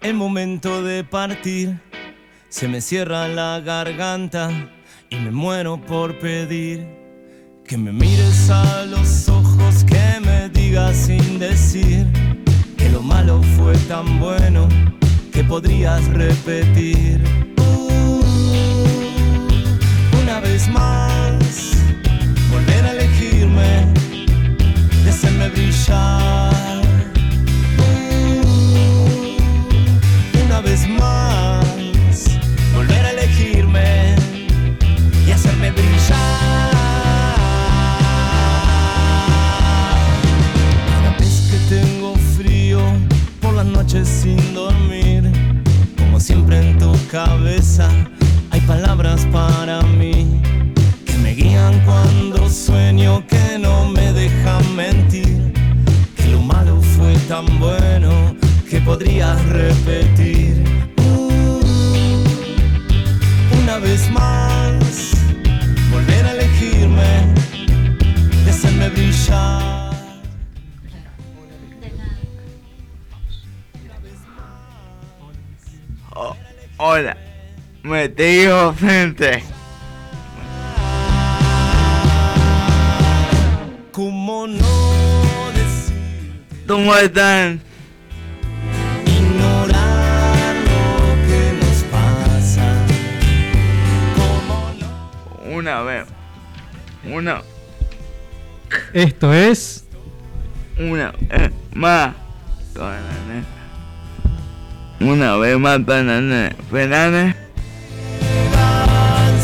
El momento de partir se me cierra la garganta y me muero por pedir que me mires a los ojos, que me digas sin decir que lo malo fue tan bueno que podrías repetir. Uh, una vez más, volver a elegirme, hacerme brillar. Vez más, volver a elegirme y hacerme brillar. Cada vez que tengo frío por las noches sin dormir, como siempre en tu cabeza hay palabras para mí que me guían cuando sueño, que no me dejan mentir, que lo malo fue tan bueno podrías repetir. Uh, una vez más, volver a elegirme y hacerme brillar. Oh, hola, me digo frente. ¿Cómo no decir, ¿Cómo están? Una vez. Una, Esto es. una vez más. Banana. Una vez más.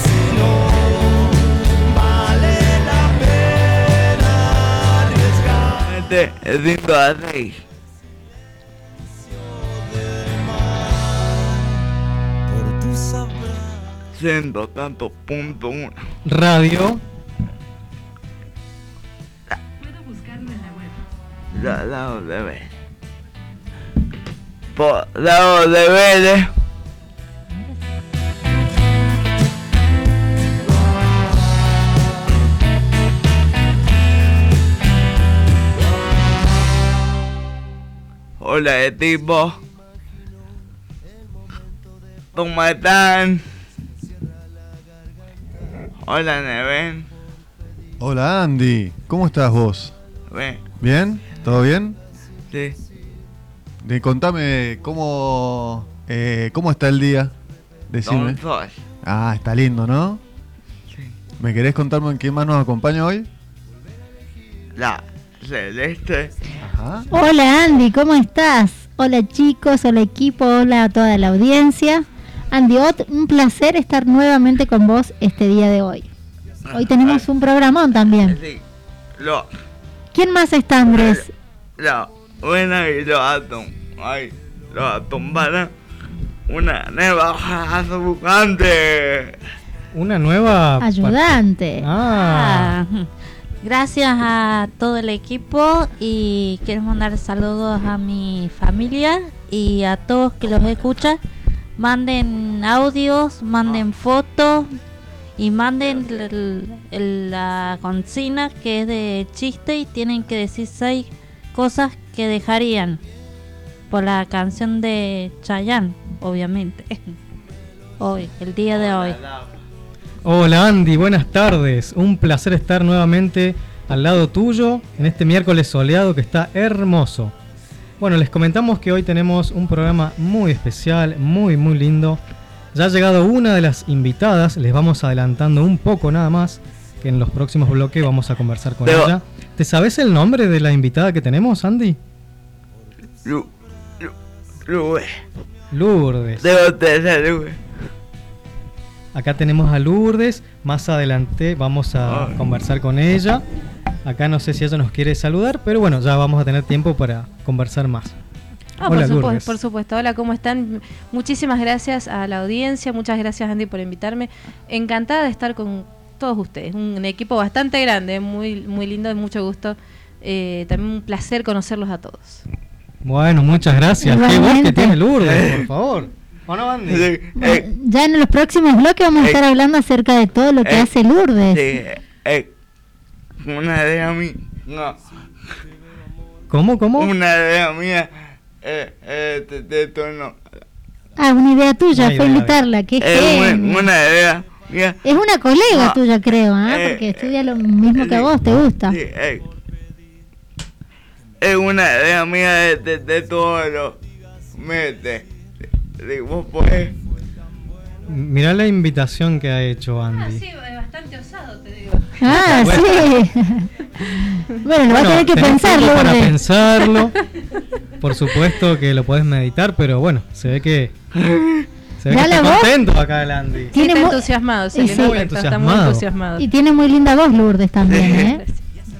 Si no vale la pena arriesgar. Este es 5 a 6. Ciento tanto punto uno. Radio. La lado de ver. Por lado de ver. Hola equipo. ¿Cómo están? Hola Neven. Hola Andy, ¿cómo estás vos? Ven, ¿Bien? ¿Todo bien? sí. De, contame cómo, eh, cómo está el día. Decime. Don. Ah, está lindo, ¿no? Sí. ¿Me querés contarme en qué más nos acompaña hoy? La celeste. Ajá. Hola Andy, ¿cómo estás? Hola chicos, hola equipo, hola a toda la audiencia. Andy Ott, un placer estar nuevamente con vos este día de hoy. Hoy tenemos un programón también. Sí. Lo, ¿Quién más está Andrés? la buena y los atom. Ay, los atom para una nueva buscante. Una nueva. Ayudante. Ah. Ah, gracias a todo el equipo y quiero mandar saludos a mi familia y a todos que los escuchan. Manden audios, manden fotos y manden el- el- la consigna que es de chiste y tienen que decir seis cosas que dejarían por la canción de Chayanne, obviamente. Hoy, el día de hoy. Hola Andy, buenas tardes. Un placer estar nuevamente al lado tuyo en este miércoles soleado que está hermoso. Bueno, les comentamos que hoy tenemos un programa muy especial, muy muy lindo. Ya ha llegado una de las invitadas, les vamos adelantando un poco nada más, que en los próximos bloques vamos a conversar con ella. ¿Te sabes el nombre de la invitada que tenemos, Andy? Lu, lu, Lourdes. debo tener lu. Acá tenemos a Lourdes, más adelante vamos a Ay. conversar con ella. Acá no sé si ella nos quiere saludar, pero bueno, ya vamos a tener tiempo para conversar más. Ah, Hola, por, supuesto, por supuesto. Hola, ¿cómo están? Muchísimas gracias a la audiencia, muchas gracias Andy por invitarme. Encantada de estar con todos ustedes, un equipo bastante grande, muy, muy lindo, de mucho gusto. Eh, también un placer conocerlos a todos. Bueno, muchas gracias. Qué voz que tiene Lourdes, por favor. ¿O no, Andy? Eh, ya en los próximos bloques vamos a eh, estar hablando acerca de todo lo que eh, hace Lourdes. Sí, eh, una de mí, no, ¿Cómo, cómo? una de mía eh, eh, de, de tono. Ah, una idea tuya, fue idea, invitarla. Qué Es una, una idea mía. Es una colega Ah, tuya, creo, ¿ah? eh, Porque estudia lo mismo que sí, vos, ¿te gusta? sí, eh. Es una idea mía de, de, de todos los meses. De- Vos podés. Mirá la invitación que ha hecho Ah, Andy. sí, es bastante osado, te digo. Ah, Bueno. sí. bueno, lo vas a tener que tenés pensar, tiempo para Lourdes. pensarlo. Por supuesto que lo podés meditar, pero bueno, se ve que se ve que está voz- contento acá el Andy. Sí, Tiene está entusiasmado, sí. Muy está, está muy entusiasmado. Y tiene muy linda voz, Lourdes, también, ¿eh?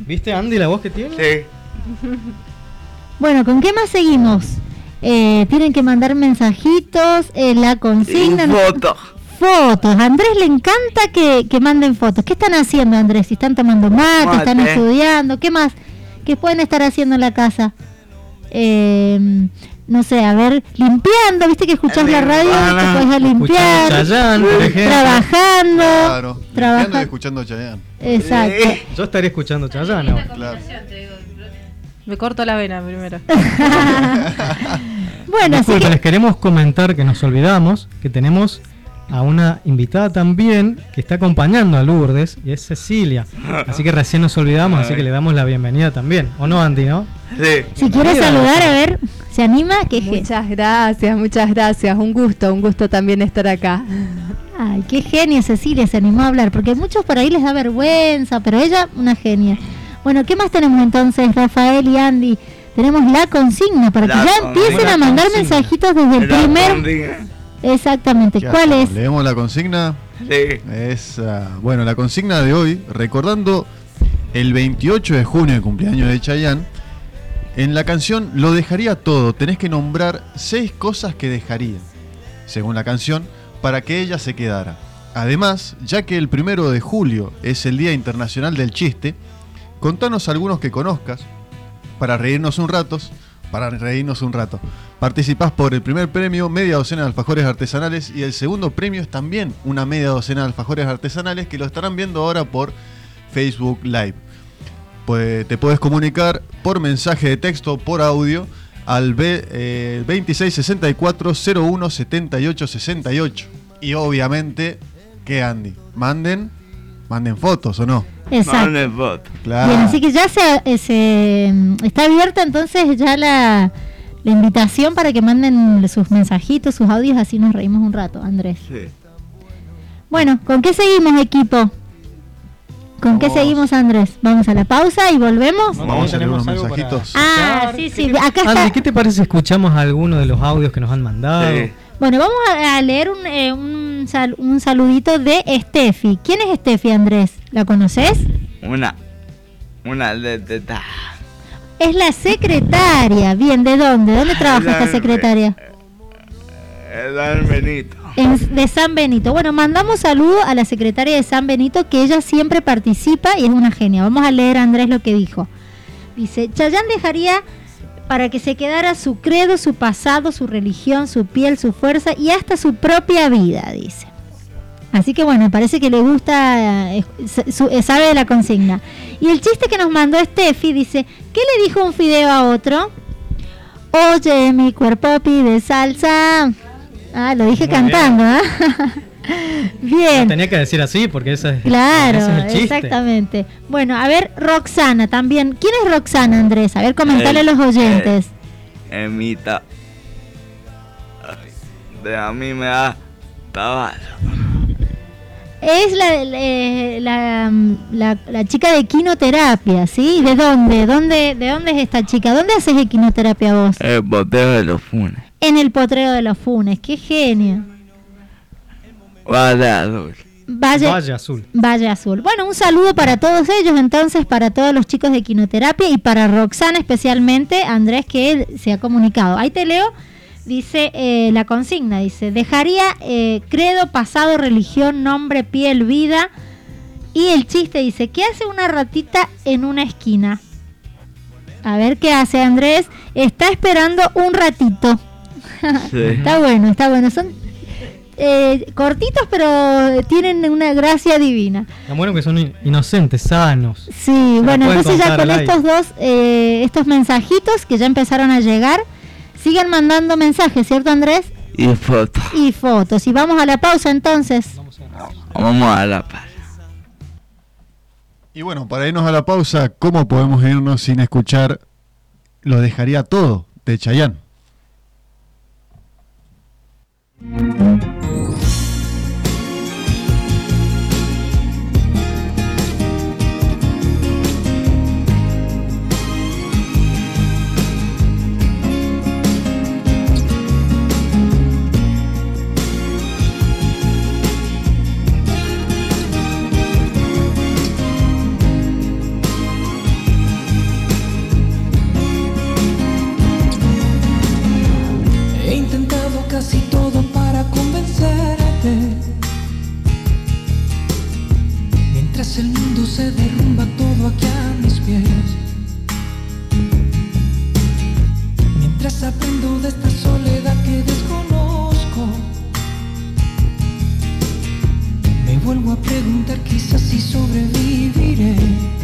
¿Viste Andy la voz que tiene? Sí. Bueno, ¿con qué más seguimos? Eh, tienen que mandar mensajitos, eh, la consigna. Y fotos. Fotos. A Andrés le encanta que, que manden fotos. ¿Qué están haciendo, Andrés? Si están tomando mate, están estudiando, ¿qué más? ¿Qué pueden estar haciendo en la casa? Eh, no sé, a ver, limpiando, viste que escuchás la radio, Limpiando. te puedes a limpiar, Escuchando Chayanne, por ejemplo. trabajando, Claro, limpiando y trabajando. escuchando Chayanne. Exacto. Yo estaría escuchando Chayanne ahora. Claro. Me corto la vena primero. Bueno, así Disculpen, que les queremos comentar que nos olvidamos que tenemos a una invitada también que está acompañando a Lourdes y es Cecilia. Así que recién nos olvidamos, así que le damos la bienvenida también. ¿O no, Andy, no? Sí. si quiere Mira. saludar, a ver, ¿se anima? ¿Qué ge- Muchas gracias, muchas gracias. Un gusto, un gusto también estar acá. Ay, qué genia Cecilia, se animó a hablar, porque a muchos por ahí les da vergüenza, pero ella, una genia. Bueno, ¿qué más tenemos entonces, Rafael y Andy? Tenemos la consigna para La que ya empiecen a mandar consigna. mensajitos desde el La primer. consigna. Exactamente, ¿Qué ¿cuál es? Leemos la consigna. Sí. Es, bueno, la consigna de hoy, recordando el 28 de junio, el cumpleaños de Chayanne, en la canción Lo dejaría todo, tenés que nombrar seis cosas que dejaría, según la canción, para que ella se quedara. Además, ya que el primero de julio es el Día Internacional del Chiste, contanos algunos que conozcas para reírnos un rato. Para reírnos un rato. Participás por el primer premio, media docena de alfajores artesanales, y el segundo premio es también una media docena de alfajores artesanales que lo estarán viendo ahora por Facebook Live. Pues te puedes comunicar por mensaje de texto, por audio, al B, eh, 2664 01 78 68. Y obviamente, ¿qué Andy? Manden, manden fotos o no. Exacto. Mande foto. Claro. Bien, así que ya se, eh, se, mm, está abierta entonces ya la, la invitación para que manden sus mensajitos, sus audios, así nos reímos un rato, Andrés. Sí. Bueno, ¿con qué seguimos, equipo? ¿Con qué seguimos, Andrés? Vamos a la pausa y volvemos. No, Vamos a leer unos para mensajitos. Ah, sí, ¿Qué sí, acá Andy, está. ¿qué te parece si escuchamos alguno de los audios que nos han mandado? Sí. Bueno, vamos a, a leer un, eh, un, sal- un saludito de Steffi. ¿Quién es Steffi, Andrés? ¿La conoces? Una. Una de, de, ta. Es la secretaria. Bien, ¿de dónde? ¿Dónde trabaja esta secretaria? El Don Benito. En- de San Benito. Bueno, mandamos saludo a la secretaria de San Benito que ella siempre participa y es una genia. Vamos a leer, Andrés, lo que dijo. Dice, Chayán dejaría para que se quedara su credo, su pasado, su religión, su piel, su fuerza y hasta su propia vida, dice. Así que bueno, parece que le gusta, eh, su- eh, sabe de la consigna. Y el chiste que nos mandó Steffi dice, ¿qué le dijo un fideo a otro? Oye, mi cuerpo pide salsa. Ah, lo dije Muy cantando, Lo Bien. tenía que decir así porque ese, es- Claro, ese es el chiste. exactamente. Bueno, a ver, Roxana también. ¿Quién es Roxana, Andrés? A ver, comentale a los oyentes. Emita. De a mí me da tabaco. Es la, la, la, la- la chica de quinoterapia, ¿sí? ¿De dónde? ¿Dónde? ¿De dónde es esta chica? ¿Dónde haces equinoterapia vos? El boteo de los funes. En el potrero de los Funes. ¡Qué genio! Vale azul. Valle, Valle Azul. Valle Azul. Bueno, un saludo para todos ellos, entonces, para todos los chicos de quinoterapia y para Roxana especialmente, Andrés, que él se ha comunicado. Ahí te leo, dice eh, la consigna, dice, dejaría eh, credo, pasado, religión, nombre, piel, vida. Y el chiste dice, ¿qué hace una ratita en una esquina? A ver qué hace Andrés. Está esperando un ratito. Sí. Está bueno, está bueno. Son eh, cortitos, pero eh, tienen una gracia divina. Tan bueno que son inocentes, sanos. Sí, bueno, entonces ya con estos dos, eh, estos mensajitos que ya empezaron a llegar, siguen mandando mensajes, ¿cierto Andrés? Y fotos. Y fotos. Y vamos a la pausa entonces. Vamos a la pausa. Y bueno, para irnos a la pausa, ¿cómo podemos irnos sin escuchar Lo dejaría todo de Chayán? aprendo de esta soledad que desconozco. Me vuelvo a preguntar quizás si sobreviviré.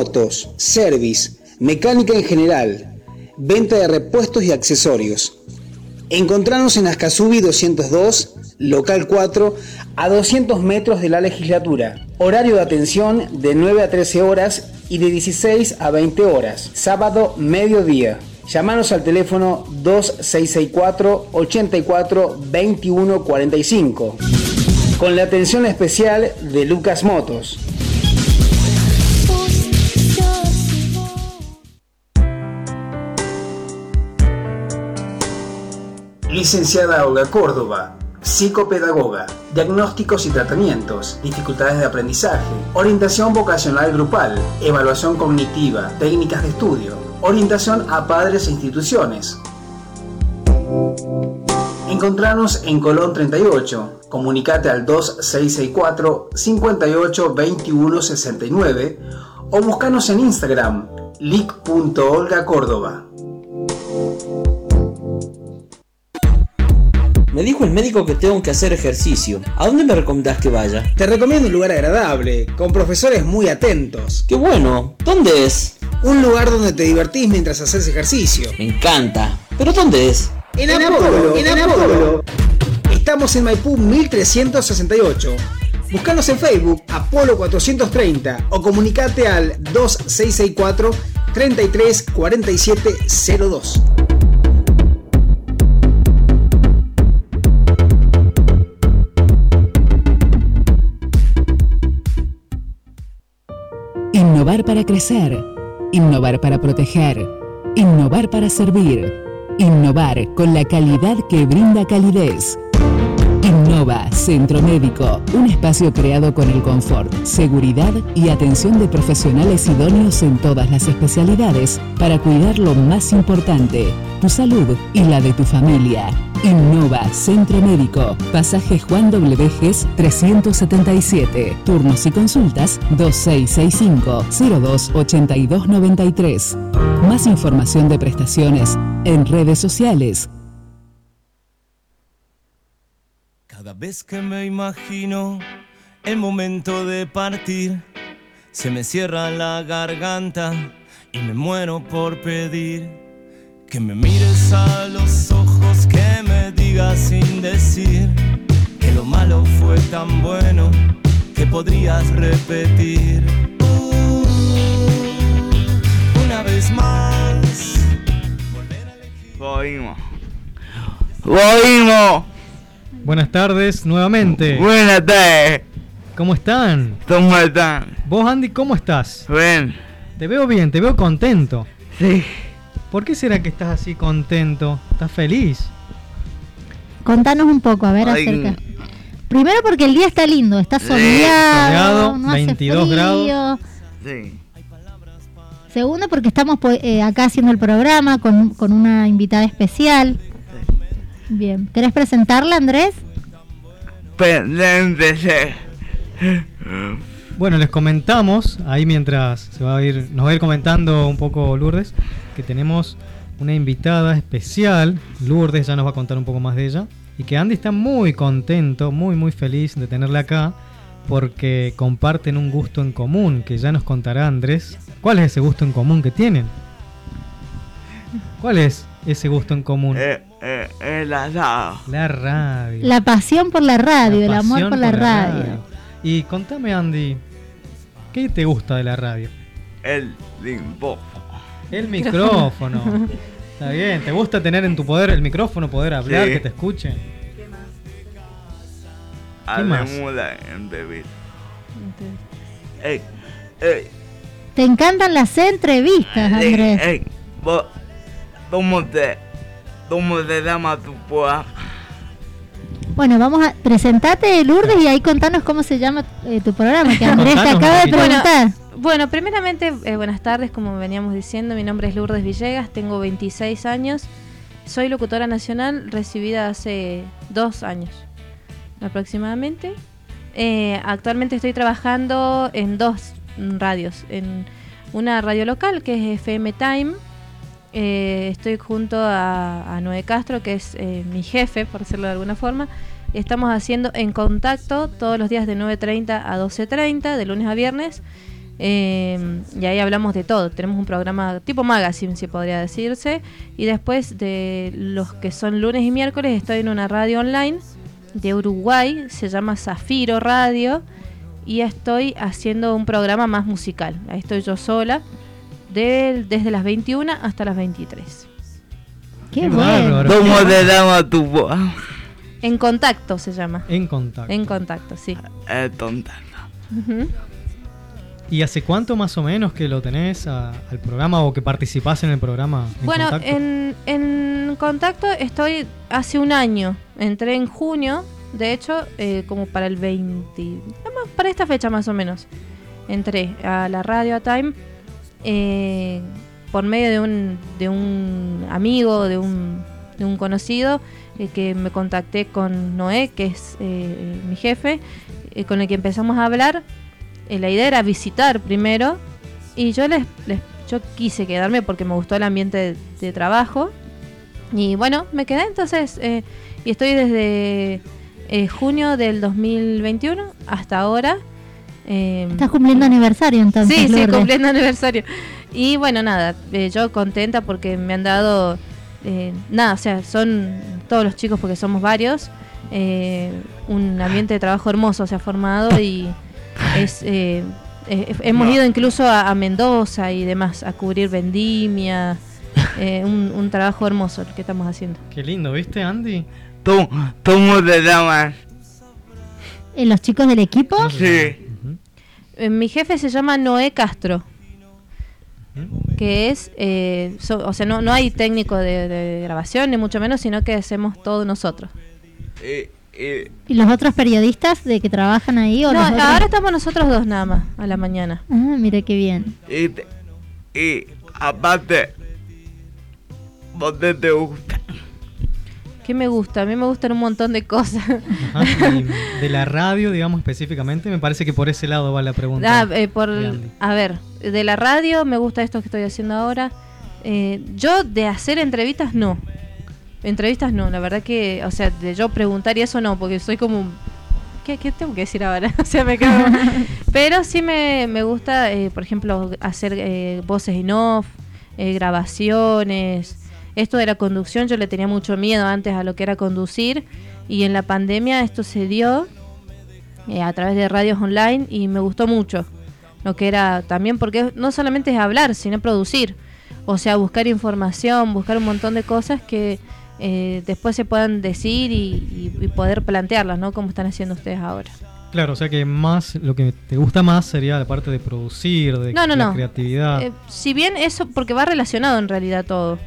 motos, service, mecánica en general, venta de repuestos y accesorios. Encontrarnos en Ascasubi 202, local 4, a 200 metros de la legislatura. Horario de atención de 9 a 13 horas y de 16 a 20 horas. Sábado, mediodía. Llamanos al teléfono 2664 84 21 45 con la atención especial de Lucas Motos. Licenciada Olga Córdoba, psicopedagoga, diagnósticos y tratamientos, dificultades de aprendizaje, orientación vocacional grupal, evaluación cognitiva, técnicas de estudio, orientación a padres e instituciones. Encontrarnos en Colón 38, comunicate al 2664 58 21 69 o buscanos en Instagram lic.olgacórdoba. Me dijo el médico que tengo que hacer ejercicio. ¿A dónde me recomendás que vaya? Te recomiendo un lugar agradable, con profesores muy atentos. ¡Qué bueno! ¿Dónde es? Un lugar donde te divertís mientras haces ejercicio. Me encanta. ¿Pero dónde es? En, Apolo, en Apolo. Estamos en Maipú 1368. Búscanos en Facebook Apolo 430 o comunicate al 2664 334702. Innovar para crecer. Innovar para proteger. Innovar para servir. Innovar con la calidad que brinda calidez. Innova Centro Médico, un espacio creado con el confort, seguridad y atención de profesionales idóneos en todas las especialidades para cuidar lo más importante, tu salud y la de tu familia. Innova Centro Médico, pasaje Juan W. Ges 377, turnos y consultas 2665-028293. Más información de prestaciones en redes sociales Cada vez que me imagino el momento de partir, se me cierra la garganta y me muero por pedir que me mires a los ojos, que me digas sin decir que lo malo fue tan bueno que podrías repetir Uh, una vez más. Oímos. Buenas tardes nuevamente. Buenas tardes. ¿Cómo están? ¿Cómo están? Vos, Andy, ¿cómo estás? Bien. Te veo bien, te veo contento. Sí. ¿Por qué será que estás así contento? ¿Estás feliz? Contanos un poco, a ver, Ay. acerca. Primero porque el día está lindo, está soleado, Soleado, no hace 22 frío. grados. Sí. Segundo porque estamos po- eh, acá haciendo el programa con, con una invitada especial. Bien, ¿querés presentarla, Andrés? Pendiente, Bueno, les comentamos, ahí mientras se va a ir, nos va a ir comentando un poco Lourdes, que tenemos una invitada especial. Lourdes ya nos va a contar un poco más de ella. Y que Andy está muy contento, muy muy feliz de tenerla acá, porque comparten un gusto en común, que ya nos contará Andrés. ¿Cuál es ese gusto en común que tienen? ¿Cuál es ese gusto en común? Eh, eh, el asado. La radio. La pasión por la radio, el amor pasión por la radio. Y contame, Andy, ¿qué te gusta de la radio? El limbo. El micrófono. Está bien, ¿te gusta tener en tu poder el micrófono, poder hablar, Sí. que te escuchen? A más? Ey, ey, Te encantan las entrevistas, ey, Andrés. ey, vos, ¿cómo te, cómo te llama tu poa? Bueno, vamos a presentarte, Lourdes, y ahí contanos cómo se llama eh, tu programa, que Andrés te Contanos un acaba de poquito. preguntar. Bueno, primeramente, eh, buenas tardes, como veníamos diciendo, mi nombre es Lourdes Villegas, tengo 26 años, soy locutora nacional, recibida hace dos años aproximadamente. Eh, actualmente estoy trabajando en dos radios, en una radio local que es FM Time, eh, estoy junto a, a Noé Castro, que es eh, mi jefe, por decirlo de alguna forma. Estamos haciendo en contacto todos los días de 9.30 a 12.30, de lunes a viernes. Eh, y ahí hablamos de todo. Tenemos un programa tipo magazine, si podría decirse. Y después de los que son lunes y miércoles, estoy en una radio online de Uruguay, se llama Zafiro Radio, y estoy haciendo un programa más musical. Ahí estoy yo sola, del- desde las 21 hasta las 23. Qué Qué bueno. ¿Cómo te llama tu voz? En contacto se llama. En contacto. En contacto, sí. Es tonta. ¿Y hace cuánto más o menos que lo tenés a- al programa o que participás en el programa? en Bueno, contacto? en, en contacto estoy hace un año. Entré en junio, de hecho, eh, como para el 20. además, Para esta fecha más o menos. Entré a la radio a Time eh, por medio de un, de un amigo, de un, de un conocido, eh, que me contacté con Noé, que es eh, mi jefe, eh, con el que empezamos a hablar. Eh, la idea era visitar primero y yo les, yo quise quedarme porque me gustó el ambiente de, de trabajo y bueno me quedé entonces y estoy desde junio del 2021 hasta ahora eh, Estás cumpliendo aniversario entonces. Sí, sí, cumpliendo aniversario. Y bueno, nada, eh, yo contenta porque me han dado, eh, nada, o sea, son todos los chicos porque somos varios, eh, un ambiente de trabajo hermoso se ha formado y es, eh, eh, hemos No. ido incluso a, a Mendoza y demás, a cubrir vendimia, eh, un, un trabajo hermoso el que estamos haciendo. Qué lindo, ¿viste, Andy? ¿Tú, ¿Cómo te llamas? ¿Los chicos del equipo? Sí. Eh, mi jefe se llama Noé Castro. Que es, eh, so- o sea, no, no hay técnico de, de grabación, ni mucho menos, sino que hacemos todo nosotros. Y, y, ¿Y los otros periodistas de que trabajan ahí? O No, otros? ahora estamos nosotros dos nada más, a la mañana. Ah, mira qué bien. y, y aparte, ¿vos te, te gusta? ¿Qué me gusta? A mí me gustan un montón de cosas. Ajá, de la radio, digamos específicamente, me parece que por ese lado va la pregunta. Ah, eh, por, a ver, de la radio me gusta esto que estoy haciendo ahora. Eh, yo de hacer entrevistas no. Entrevistas no, la verdad que, o sea, de yo preguntar y eso no, porque soy como... ¿Qué, qué tengo que decir ahora? o sea, me quedo... Pero sí me, me gusta, eh, por ejemplo, hacer eh, voces en off, eh, grabaciones. Esto de la conducción yo le tenía mucho miedo antes a lo que era conducir y en la pandemia esto se dio eh, a través de radios online y me gustó mucho. Lo que era también porque no solamente es hablar, sino producir. O sea, buscar información, buscar un montón de cosas que eh, después se puedan decir y, y- y poder plantearlas, ¿no? Como están haciendo ustedes ahora. Claro, o sea que más lo que te gusta más sería la parte de producir, de No, no, la no. creatividad. Eh, si bien eso, porque va relacionado en realidad todo.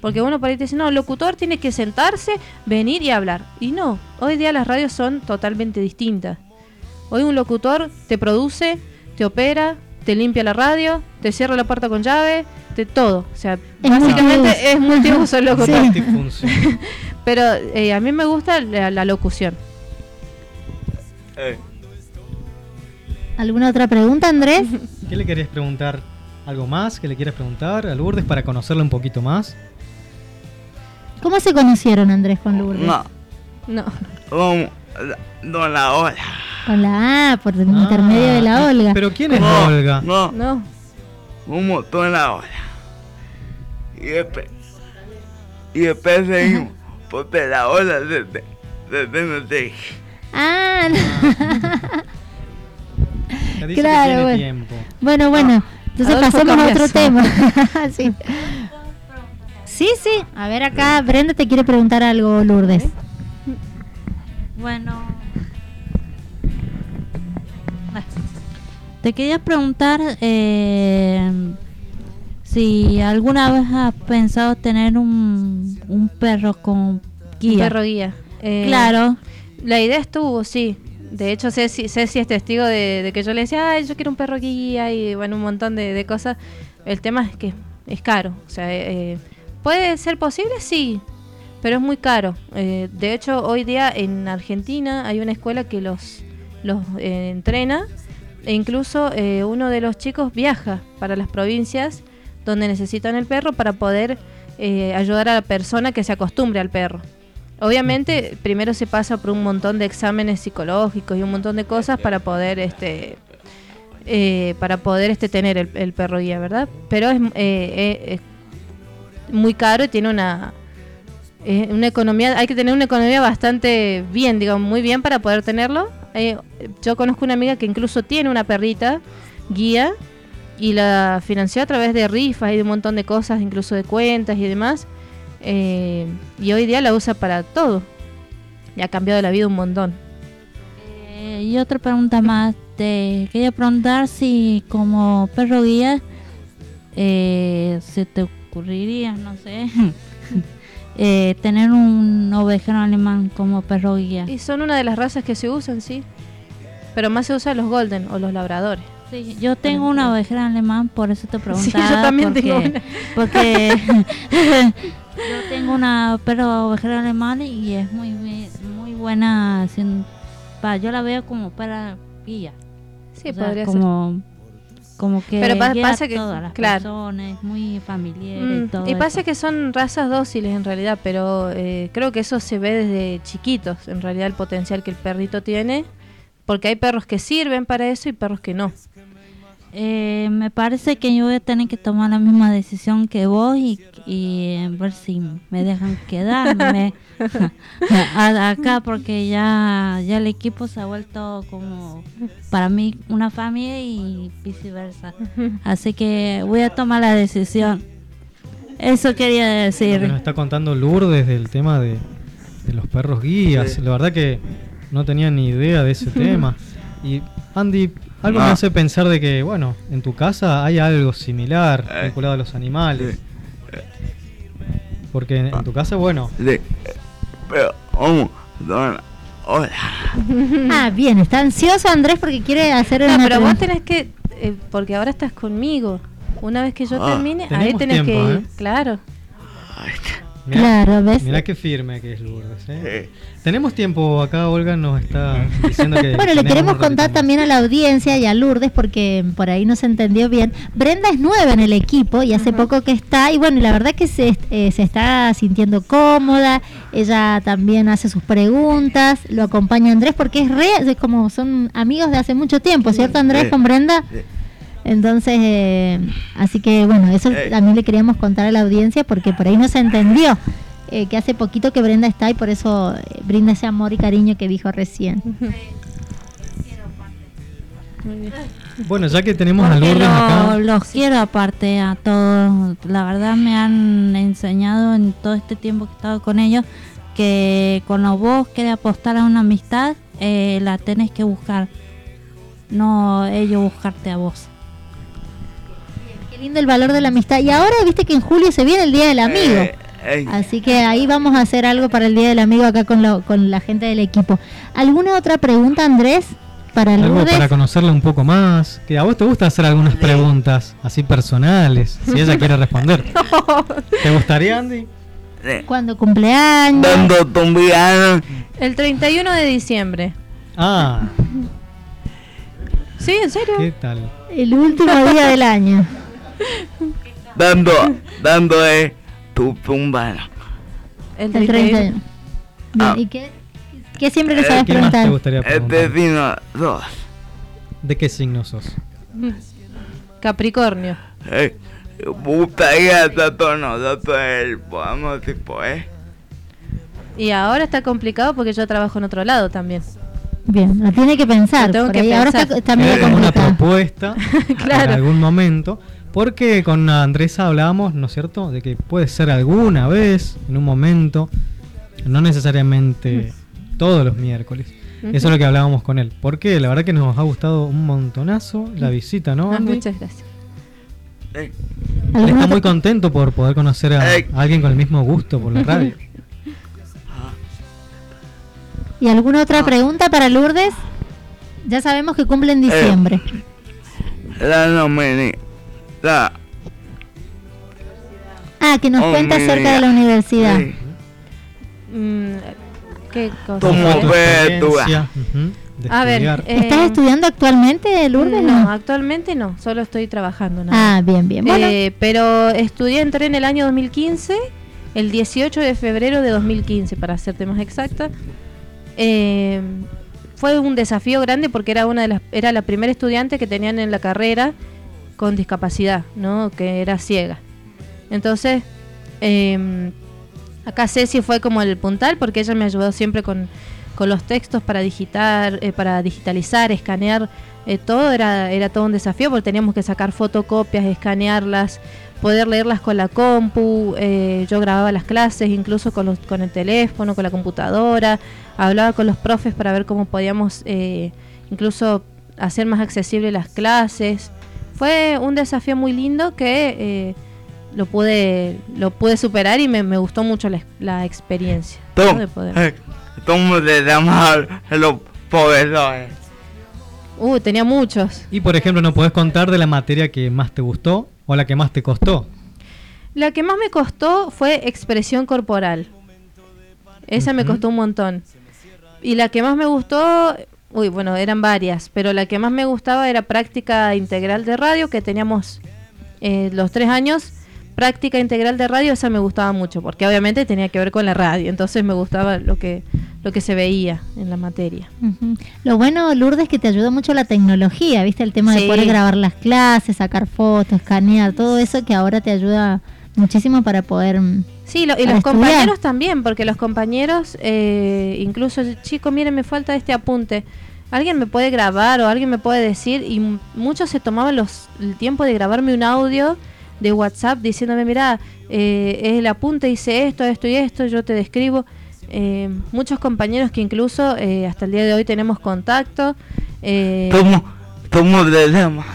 Porque uno por ahí te dice, no, el locutor tiene que sentarse, venir y hablar. Y no, hoy día las radios son totalmente distintas. Hoy un locutor te produce, te opera, te limpia la radio, te cierra la puerta con llave, te todo. O sea, Es básicamente multiuso. es multiuso el locutor. Sí. Pero eh, a mí me gusta la, la locución. Eh, ¿Alguna otra pregunta, Andrés? ¿Qué le querías preguntar? ¿Algo más que le quieras preguntar a Lourdes para conocerla un poquito más? ¿Cómo se conocieron Andrés con Lourdes? no, No. como, no la hora. Con la A, por el intermedio de la Olga. Ah, ¿Pero quién es No, Olga? No, No. como toda la hora. Y después, y después seguimos, porque la desde no te dije. Ah, no. Ya dice que Claro, tiene bueno. tiempo. Bueno, bueno. Entonces Adolfo pasemos a otro tema. sí. Sí, sí. A ver acá, Brenda te quiere preguntar algo, Lourdes. Bueno. Te quería preguntar eh, si alguna vez has pensado tener un, un perro con guía. Perro guía. Eh, Claro. La idea estuvo, sí. De hecho, Ceci, Ceci es testigo de, de que yo le decía, ay, yo quiero un perro guía y bueno, un montón de, de cosas. El tema es que es caro. O sea, eh, ¿puede ser posible? Sí, pero es muy caro. Eh, de hecho, hoy día en Argentina hay una escuela que los, los eh, entrena e incluso eh, uno de los chicos viaja para las provincias donde necesitan el perro para poder ayudar a la persona que se acostumbre al perro. Obviamente, primero se pasa por un montón de exámenes psicológicos y un montón de cosas para poder este para poder este tener el, el perro guía, ¿verdad? Pero es muy caro y tiene una eh, una economía, hay que tener una economía bastante bien, digamos, muy bien para poder tenerlo. Eh, yo conozco una amiga que incluso tiene una perrita guía y la financió a través de rifas y de un montón de cosas, incluso de cuentas y demás. Eh, y hoy día la usa para todo. Y ha cambiado la vida un montón. Y otra pregunta más. Te quería preguntar si como perro guía se te ocurriría, no sé, eh, tener un ovejero alemán como perro guía. Y son una de las razas que se usan, sí. Pero más se usan los golden o los labradores. Sí, yo tengo una ovejera alemán, por eso te preguntaba. Sí, yo también porque, tengo una. Porque yo tengo una perro ovejera alemán y es muy muy, muy buena. sin- pa, yo la veo como para guía. Sí, O sea, podría como, Como que Pero pa- pasa a que- todas las claro. personas, es muy familiar y Mm, todo y pasa eso. que son razas dóciles en realidad, pero eh, creo que eso se ve desde chiquitos, en realidad el potencial que el perrito tiene, porque hay perros que sirven para eso y perros que no. Eh, me parece que yo voy a tener que tomar la misma decisión que vos y, y eh, ver si me dejan quedarme acá porque ya, ya el equipo se ha vuelto como para mí una familia y viceversa. Así que voy a tomar la decisión. Eso quería Lo que decir. nos está contando Lourdes del tema de, de los perros guías. Sí. La verdad que no tenía ni idea de ese tema. Y Andy, algo me Ah. hace pensar de que, bueno, en tu casa hay algo similar Eh. vinculado a los animales. Porque en, en tu casa, bueno, Sí. Pero, ¿cómo? Dona, Hola. Ah, bien, está ansioso Andrés porque quiere hacer No, una pero vos tenés que, eh, porque ahora estás conmigo. Una vez que yo Ah, termine, ahí tenés tiempo, que, ¿eh? claro. Mirá, Claro, ¿ves? mirá qué firme que es Lourdes. ¿eh? Sí. Tenemos tiempo, acá Olga nos está diciendo que... Bueno, le queremos contar más. también a la audiencia y a Lourdes porque por ahí no se entendió bien. Brenda es nueva en el equipo y hace poco que está y bueno, y la verdad que se, eh, se está sintiendo cómoda. Ella también hace sus preguntas, lo acompaña Andrés porque es re, es como son amigos de hace mucho tiempo, ¿cierto Andrés con Brenda? Entonces, eh, así que bueno, eso Ey. también le queríamos contar a la audiencia porque por ahí no se entendió. eh, que hace poquito que Brenda está y por eso eh, brinda ese amor y cariño que dijo recién. Bueno, ya que tenemos a Porque Lourdes lo- acá... los quiero aparte a todos. La verdad me han enseñado en todo este tiempo que he estado con ellos que cuando vos querés apostar a una amistad, eh, la tenés que buscar. No ellos buscarte a vos. Lindo el valor de la amistad. Y ahora viste que en julio se viene el Día del Amigo. Eh, Así que ahí vamos a hacer algo para el Día del Amigo acá con, lo- con la gente del equipo. ¿Alguna otra pregunta, Andrés? Para Algo para conocerla un poco más. Que a vos te gusta hacer algunas preguntas así personales, si ella quiere responder. ¿Te gustaría, Andy? ¿Cuándo cumpleaños? Dando tumbiano. El 31 de diciembre. Ah, Sí, en serio. ¿qué tal? El último día del año. Dando, dando eh, tu tumbano. El El 31. 31. Bien, Ah. ¿Y qué, qué siempre le Eh, sabes ¿Qué más te preguntar? gustaría Este preguntar? vino dos. ¿De qué signo sos? Capricornio. Eh, gustaría nosotros el podamos tipo, eh. Y ahora está complicado porque yo trabajo en otro lado también. Bien, lo tiene que pensar. Lo tengo que. Ahora pensar. está, está medio Eh, una complicado. propuesta Claro. en algún momento. Porque con Andresa hablábamos, ¿no es cierto?, de que puede ser alguna vez, en un momento, no necesariamente todos los miércoles. Eso es lo que hablábamos con él. Porque la verdad que nos ha gustado un montonazo la visita, ¿no? Ah, Andy? muchas gracias. Eh, Él ¿Alguna está muy contento por poder conocer a, alguien con el mismo gusto por la radio. ¿Y alguna Ah. otra pregunta para Lourdes? Ya sabemos que cumple Eh. en diciembre. la nomini. La. Ah, que nos Oh, cuenta acerca de la universidad. Sí. Mm, ¿Qué cosa? Como ¿Cómo fue tu Perpetua. experiencia, ujú, de A ver, eh, ¿Estás estudiando actualmente, Lourdes? no, No. actualmente no, solo estoy trabajando. nada. Ah, bien, bien. Bueno, Eh, pero estudié, entré en el año 2015, el 18 de febrero de 2015, para hacerte más exacta. Eh, fue un desafío grande porque era una de las, era la primera estudiante que tenían en la carrera con discapacidad, ¿no? Que era ciega. Entonces, eh, Acá Ceci fue como el puntal porque ella me ayudó siempre con, con los textos para digitar, eh, para digitalizar, escanear eh, todo era, era todo un desafío porque teníamos que sacar fotocopias, escanearlas, poder leerlas con la compu, eh, yo grababa las clases incluso con, los, con el teléfono, con la computadora, hablaba con los profes para ver cómo podíamos eh, incluso hacer más accesibles las clases. Fue un desafío muy lindo que eh, lo pude lo pude superar y me, me gustó mucho la, la experiencia. ¿no? ¿Cómo, de poder. eh, ¿Cómo te llamas a los profesores? Uh, tenía muchos. Y por ejemplo, ¿no podés contar de la materia que más te gustó o la que más te costó? La que más me costó fue expresión corporal. Esa me costó un montón. Y la que más me gustó, uy, bueno, eran varias, pero la que más me gustaba era práctica integral de radio, que teníamos eh, los tres años. Práctica integral de radio, esa me gustaba mucho, porque obviamente tenía que ver con la radio, entonces me gustaba lo que, lo que se veía en la materia. Lo bueno, Lourdes, es que te ayuda mucho la tecnología, ¿viste? El tema de poder grabar las clases, sacar fotos, escanear, todo eso que ahora te ayuda muchísimo para poder... Sí, lo- y los estudiar. compañeros también, porque los compañeros, eh, incluso, chico, miren, me falta este apunte. Alguien me puede grabar o alguien me puede decir, y muchos se tomaban los, el tiempo de grabarme un audio de WhatsApp diciéndome, mira, eh, es el apunte, hice esto, esto y esto, yo te describo. Eh, muchos compañeros que incluso eh, hasta el día de hoy tenemos contacto. eh, ¿Cómo, cómo te llamas?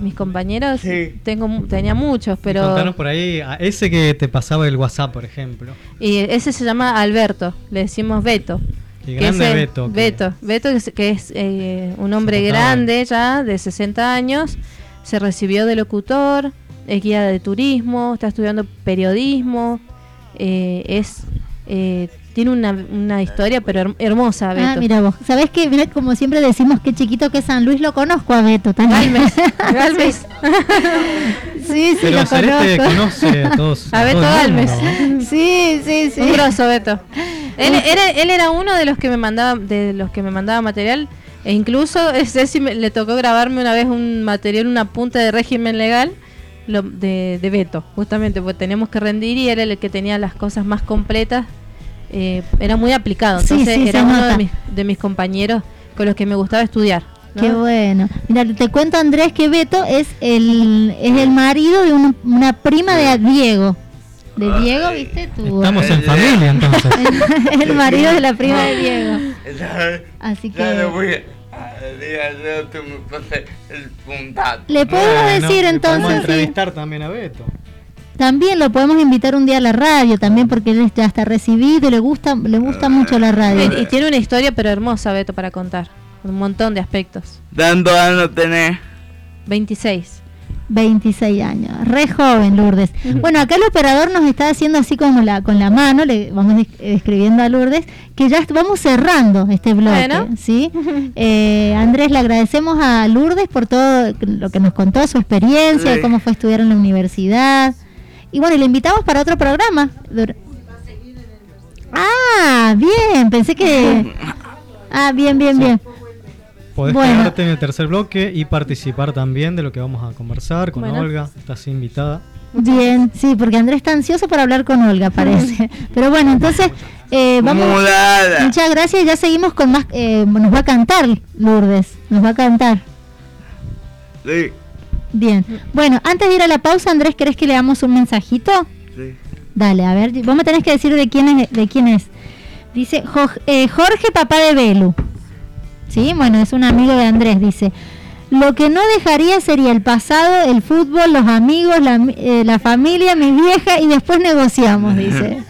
Mis compañeros, tengo mu- tenía muchos, pero... Contanos por ahí a ese que te pasaba el WhatsApp, por ejemplo. Y ese se llama Alberto, le decimos Beto. Qué que grande es el- Beto, que- Beto, Beto que es, que es, eh, un hombre grande ya, de 60 años, se recibió de locutor, es guía de turismo, está estudiando periodismo, eh, es eh, tiene una, una historia pero her- hermosa, Beto. Ah, mira vos. ¿Sabés qué? Mira, como siempre decimos, qué chiquito que es San Luis, lo conozco a Beto también. Galvez, Galvez. sí, sí, Pero lo conozco. conoce a todos. A Beto el mundo, Galvez. ¿no? Sí, sí, sí. Un grosso Beto. Él era, él era uno de los que me mandaba, de los que me mandaba material. E incluso Ceci me- le tocó grabarme una vez un material, un apunte de régimen legal lo- de, de Beto, justamente, porque teníamos que rendir y era el que tenía las cosas más completas. Eh, era muy aplicado, entonces sí, era uno de mis, de mis compañeros con los que me gustaba estudiar. ¿no? Qué bueno. Mira, te cuento Andrés que Beto es el es el marido de una, una prima de Diego. De Diego, ¿viste? Tu, Estamos en familia entonces. el marido de la prima de Diego. Así Ya le que le podemos Bueno, decir entonces sí, entrevistar también a Beto. También lo podemos invitar un día a la radio también porque él ya está recibido y le gusta le gusta mucho la radio. Y, y tiene una historia pero hermosa Beto para contar, con un montón de aspectos. ¿Tantos años tenés? 26. 26 años, re joven Lourdes. Bueno, acá el operador nos está haciendo así como la con la mano, le vamos eh, describiendo a Lourdes, que ya vamos cerrando este bloque, Bueno. ¿sí? Eh, Andrés, le agradecemos a Lourdes por todo lo que nos contó, su experiencia, Sí. cómo fue estudiar en la universidad. Y bueno, y le invitamos para otro programa. Dur- Ah, bien, pensé que... Ah, bien, bien, bien. Podés Bueno. quedarte en el tercer bloque y participar también de lo que vamos a conversar con Bueno. Olga. Estás invitada. Bien, sí, porque Andrés está ansioso para hablar con Olga, parece. Pero bueno, entonces eh, vamos. Mudada. Muchas gracias. Ya seguimos con más. eh, nos va a cantar Lourdes. Nos va a cantar. Sí, Bien. Bueno, antes de ir a la pausa, Andrés, ¿querés que le damos un mensajito? sí. Dale, a ver. Vos me tenés que decir de quién es. De quién es. Dice eh, Jorge, papá de Belu. Sí, bueno, es un amigo de Andrés. Dice. Lo que no dejaría sería el pasado, el fútbol, los amigos, la, eh, la familia, mi vieja y después negociamos, dice.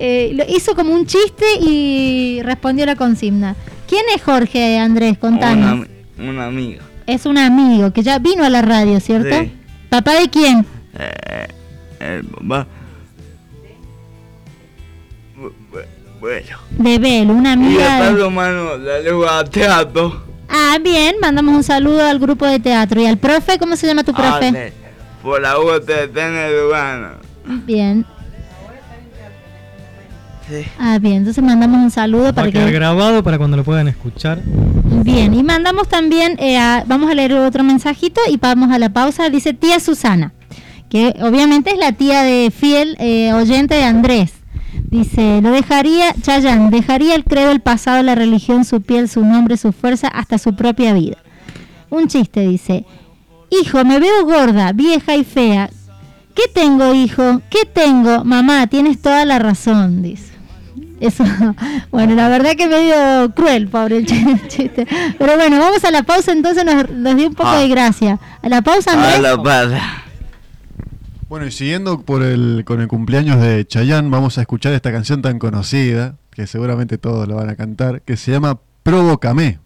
Eh, lo hizo como un chiste y respondió la consigna. ¿Quién es Jorge Andrés? Contanos. Un, ami- un amigo. Es un amigo que ya vino a la radio, ¿cierto? Sí. ¿Papá de quién? Eh, el papá. Bu- bu- Bueno. De Belu, una Y amiga. el de- Pablo Mano, dale a teatro. Ah, bien, mandamos un saludo al grupo de teatro. ¿Y al profe? ¿Cómo se llama tu profe? Ale, Por la UTT. Bien. Sí. Ah, bien, entonces mandamos un saludo Va para a quedar que... grabado para cuando lo puedan escuchar. Bien, y mandamos también, eh, a- vamos a leer otro mensajito y vamos a la pausa. Dice tía Susana. que obviamente es la tía de fiel eh, oyente de Andrés. Dice, lo dejaría, Chayanne, dejaría el credo, el pasado, la religión, su piel, su nombre, su fuerza, hasta su propia vida. Un chiste, dice, hijo, me veo gorda, vieja y fea. ¿Qué tengo, hijo? ¿Qué tengo? Mamá, tienes toda la razón, dice. Eso, bueno, la verdad que medio cruel, pobre el chiste. Pero bueno, vamos a la pausa, entonces nos, nos dio un poco Ah. de gracia. A la pausa, A la pasa. Bueno, y siguiendo por el, con el cumpleaños de Chayanne, vamos a escuchar esta canción tan conocida, que seguramente todos lo van a cantar, que se llama Provócame.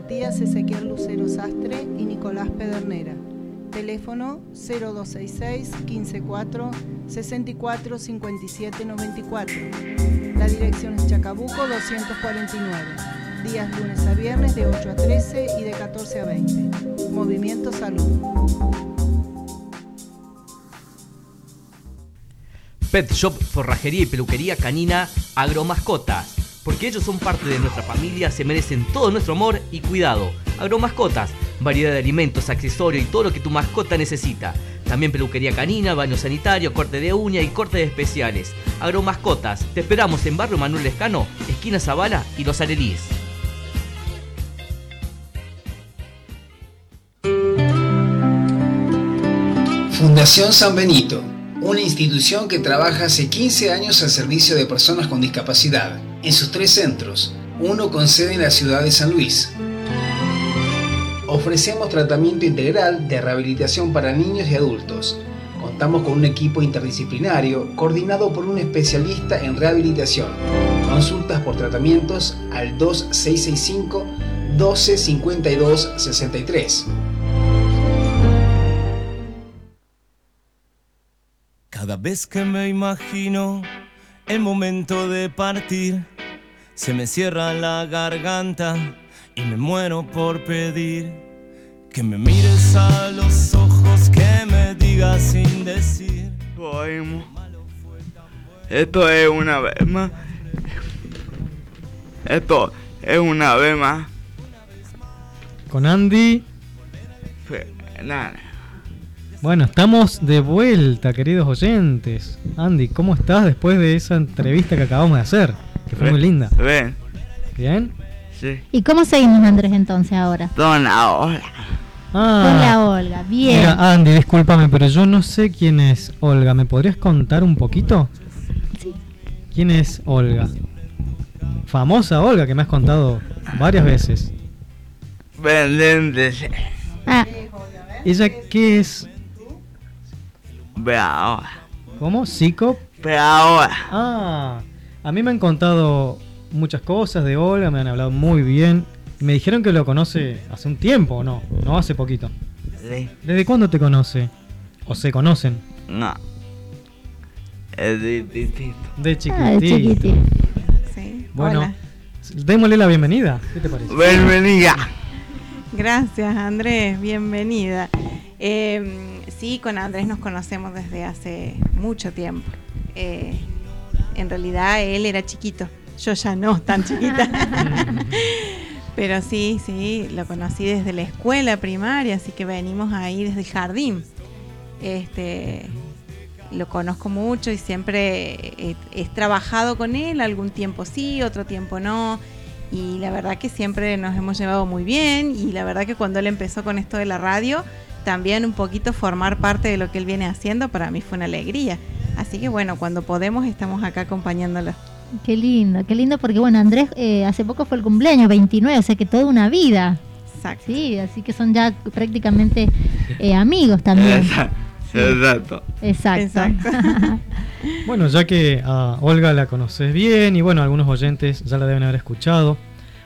Matías Ezequiel Lucero Sastre y Nicolás Pedernera. Teléfono 0266 154 64 57 94. La dirección es Chacabuco 249. Días lunes a viernes de 8 a 13 y de 14 a 20. Movimiento Salud. Pet Shop, forrajería y peluquería canina Agromascotas. Porque ellos son parte de nuestra familia, se merecen todo nuestro amor y cuidado. Agromascotas, variedad de alimentos, accesorios y todo lo que tu mascota necesita. También peluquería canina, baño sanitario, corte de uña y corte de especiales. Agromascotas, te esperamos en Barrio Manuel Lescano, esquina Zavala y Los Arelíes. Fundación San Benito, una institución que trabaja hace 15 años al servicio de personas con discapacidad, en sus tres centros, uno con sede en la ciudad de San Luis. Ofrecemos tratamiento integral de rehabilitación para niños y adultos. Contamos con un equipo interdisciplinario coordinado por un especialista en rehabilitación. Consultas por tratamientos al 2665 1252 63. Cada vez que me imagino el momento de partir, se me cierra la garganta y me muero por pedir que me mires a los ojos, que me digas sin decir. Oímos. Esto es una vez más. Esto es una vez más. Con Andy. Nada. Bueno, estamos de vuelta, queridos oyentes. Andy, ¿cómo estás después de esa entrevista que acabamos de hacer? Que fue muy linda. Ven. ¿Bien? Sí. ¿Y cómo seguimos, Andrés, entonces ahora? Don Olga. Ah, Con la Olga, bien. Mira, Andy, discúlpame, pero yo no sé quién es Olga. ¿Me podrías contar un poquito? Sí. ¿Quién es Olga? Famosa Olga que me has contado varias veces. Vendente. Ah, ¿Ella qué es? Ahora. ¿Cómo? ¿Psico? Ahora. Ah, a mí me han contado muchas cosas de Olga, me han hablado muy bien. Me dijeron que lo conoce hace un tiempo, ¿o no? No hace poquito. Sí. ¿Desde cuándo te conoce? ¿O se conocen? No. De Ah, de chiquitito. chiquitito. Sí. Bueno, Hola. démosle la bienvenida. ¿Qué te parece? Bienvenida. Gracias, Andrés. Bienvenida. Eh, sí, con Andrés nos conocemos desde hace mucho tiempo. Eh, en realidad él era chiquito. Yo ya no, tan chiquita. Pero sí, sí, lo conocí desde la escuela primaria, así que venimos ahí desde el jardín. Este, lo conozco mucho y siempre he, he trabajado con él, algún tiempo sí, otro tiempo no. Y la verdad que siempre nos hemos llevado muy bien y la verdad que cuando él empezó con esto de la radio, también un poquito formar parte de lo que él viene haciendo para mí fue una alegría. Así que bueno, cuando podemos estamos acá acompañándolo. Qué lindo, qué lindo, porque bueno, Andrés eh, hace poco fue el cumpleaños, 29, o sea que toda una vida. Exacto. Sí, así que son ya prácticamente eh, amigos también. Exacto. Exacto. Bueno, ya que a Olga la conoces bien y bueno, algunos oyentes ya la deben haber escuchado,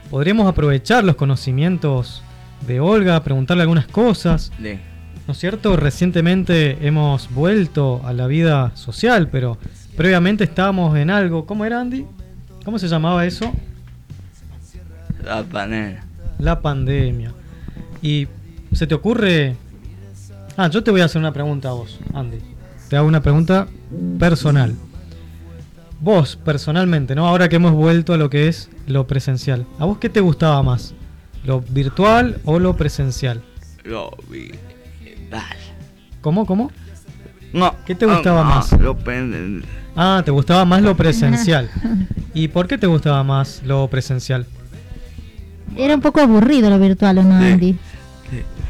podríamos aprovechar los conocimientos de Olga, preguntarle algunas cosas. Sí. ¿No es cierto? Recientemente hemos vuelto a la vida social, pero previamente estábamos en algo. ¿Cómo era, Andy? ¿Cómo se llamaba eso? La panela. La pandemia. ¿Y se te ocurre... Ah, yo te voy a hacer una pregunta a vos, Andy. Te hago una pregunta personal. Vos, personalmente, ¿no? Ahora que hemos vuelto a lo que es lo presencial. ¿A vos qué te gustaba más? ¿Lo virtual o lo presencial? Lo vi. Dale. ¿Cómo, cómo? No. ¿Qué te gustaba no, más? Lo. Ah, te gustaba más lo presencial. ¿Y por qué te gustaba más lo presencial? Era un poco aburrido lo virtual, ¿o no, Andy?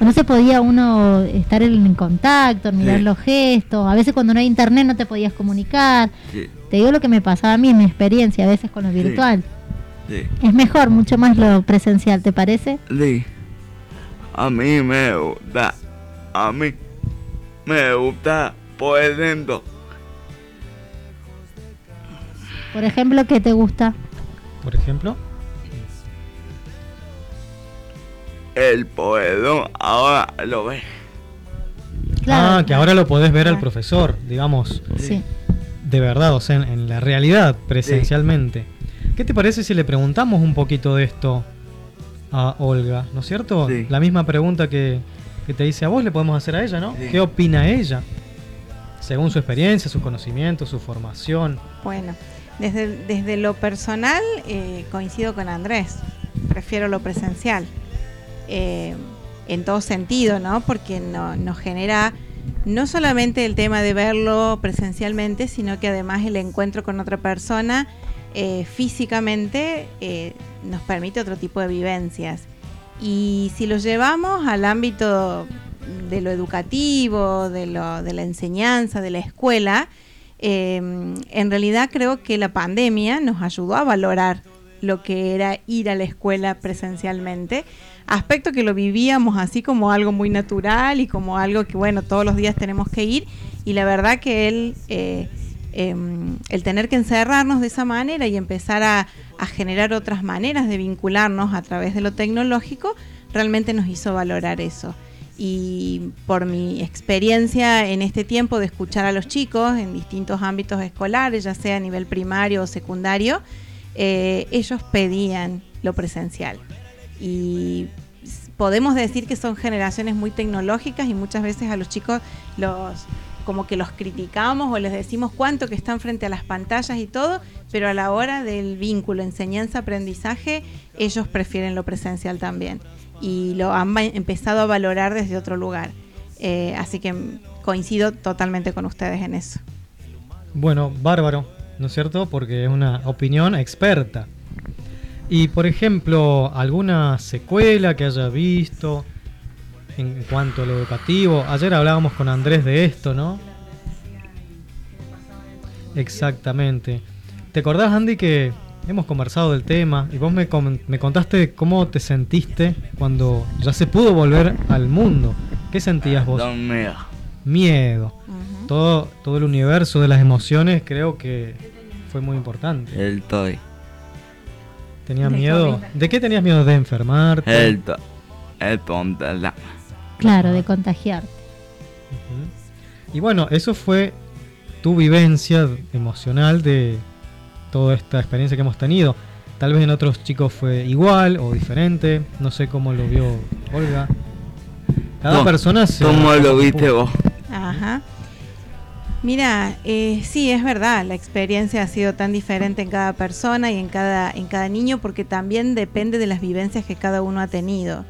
No se podía uno estar en contacto, mirar Sí. los gestos. A veces cuando no hay internet no te podías comunicar. Sí. Te digo lo que me pasaba a mí, mi experiencia a veces con lo virtual. Sí. Es mejor, mucho más lo presencial, ¿te parece? Sí. A mí me gusta. A mí me gusta por dentro. Por ejemplo, ¿qué te gusta? por ejemplo? El poedón ahora lo ve. ah, que ahora lo podés ver al profesor, digamos. Sí. De verdad, o sea, en, en la realidad, presencialmente. ¿Qué te parece si le preguntamos un poquito de esto a Olga? ¿No es cierto? La misma pregunta que, que te hice a vos le podemos hacer a ella, ¿no? ¿Qué opina ella? Según su experiencia, sus conocimientos, su formación. Bueno, desde, desde lo personal eh, coincido con Andrés. Prefiero lo presencial. Eh, en todo sentido, ¿no? Porque no, nos genera no solamente el tema de verlo presencialmente, sino que además el encuentro con otra persona eh, físicamente eh, nos permite otro tipo de vivencias. Y si lo llevamos al ámbito de lo educativo, de, lo, de la enseñanza, de la escuela, em, en realidad creo que la pandemia nos ayudó a valorar lo que era ir a la escuela presencialmente, aspecto que lo vivíamos así como algo muy natural y como algo que, bueno, todos los días tenemos que ir, y la verdad que él, eh, em, el tener que encerrarnos de esa manera y empezar a, generar otras maneras de vincularnos a través de lo tecnológico, realmente nos hizo valorar eso y por mi experiencia en este tiempo de escuchar a los chicos en distintos ámbitos escolares, ya sea a nivel primario o secundario, eh, ellos pedían lo presencial. Y podemos decir que son generaciones muy tecnológicas y muchas veces a los chicos los como que los criticamos o les decimos cuánto que están frente a las pantallas y todo, pero a la hora del vínculo enseñanza-aprendizaje, ellos prefieren lo presencial también y lo han empezado a valorar desde otro lugar. Eh, así que coincido totalmente con ustedes en eso. Bueno, bárbaro, ¿no es cierto? Porque es una opinión experta. Y por ejemplo, alguna secuela que haya visto en cuanto a lo educativo. Ayer hablábamos con Andrés de esto, ¿no? Exactamente. ¿Te acordás, Andy, que hemos conversado del tema y vos me, me contaste cómo te sentiste cuando ya se pudo volver al mundo? ¿Qué sentías vos? miedo. Miedo. todo, todo el universo de las emociones creo que fue muy importante. El toy. ¿Tenía miedo? ¿De qué tenías miedo? ¿De enfermarte? El toy. El la. Claro, de contagiarte. Y bueno, eso fue tu vivencia emocional de toda esta experiencia que hemos tenido. Tal vez en otros chicos fue igual o diferente. No sé cómo lo vio Olga. Cada persona se. ¿Cómo lo viste vos? Ajá. Mira, eh, sí, es verdad, la experiencia ha sido tan diferente en cada persona y en cada, en cada niño porque también depende de las vivencias que cada uno ha tenido.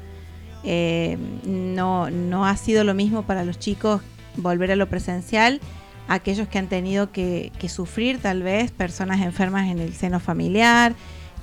Eh, no, no ha sido lo mismo para los chicos volver a lo presencial, aquellos que han tenido que, sufrir tal vez personas enfermas en el seno familiar,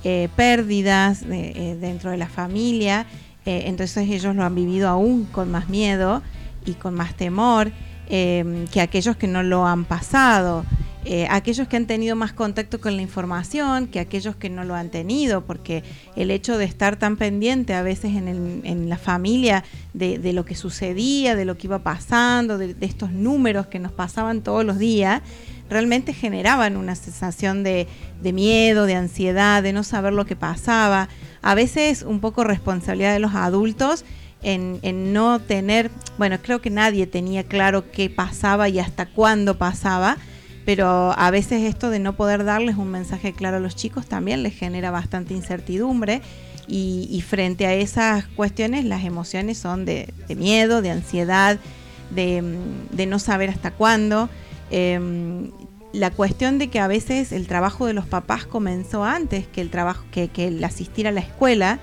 eh, pérdidas eh, dentro de la familia, entonces ellos lo han vivido aún con más miedo y con más temor que aquellos que no lo han pasado. Eh, aquellos que han tenido más contacto con la información que aquellos que no lo han tenido, porque el hecho de estar tan pendiente a veces en, la familia de, lo que sucedía, de lo que iba pasando, de, estos números que nos pasaban todos los días, realmente generaban una sensación de, miedo, de ansiedad, de no saber lo que pasaba. A veces un poco responsabilidad de los adultos. En, en, no tener, bueno, creo que nadie tenía claro qué pasaba y hasta cuándo pasaba, pero a veces esto de no poder darles un mensaje claro a los chicos también les genera bastante incertidumbre y, frente a esas cuestiones las emociones son de, miedo, de ansiedad, de, no saber hasta cuándo. Em, la cuestión de que a veces el trabajo de los papás comenzó antes que el trabajo que, que el asistir a la escuela.